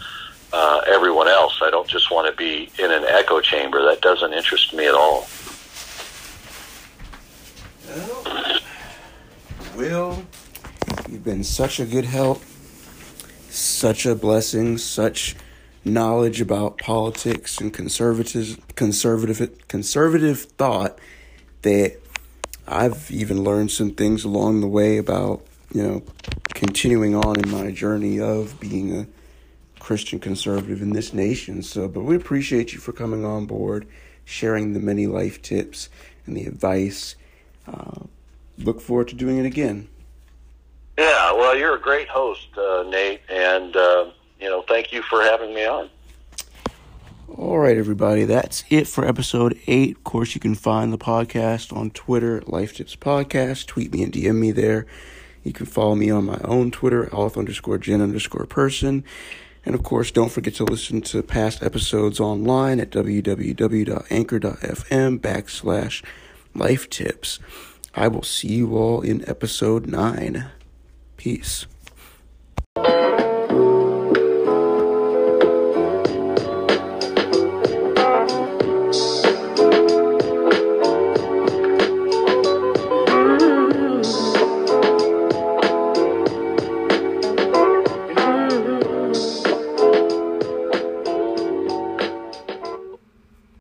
uh, everyone else. I don't just want to be in an echo chamber. That doesn't interest me at all. Well, Will, you've been such a good help, such a blessing, such knowledge about politics and conservative conservative conservative thought that I've even learned some things along the way about, you know, continuing on in my journey of being a Christian conservative in this nation. So, but we appreciate you for coming on board, sharing the many life tips and the advice. Uh, look forward to doing it again. Yeah, well, you're a great host, uh, Nate, and uh, you know, thank you for having me on. All right, everybody, that's it for episode eight. Of course, you can find the podcast on Twitter, Life Tips Podcast. Tweet me and DM me there. You can follow me on my own Twitter, auth underscore Jen underscore person. And of course, don't forget to listen to past episodes online at www.anchor.fm backslash life tips. I will see you all in episode nine. Peace.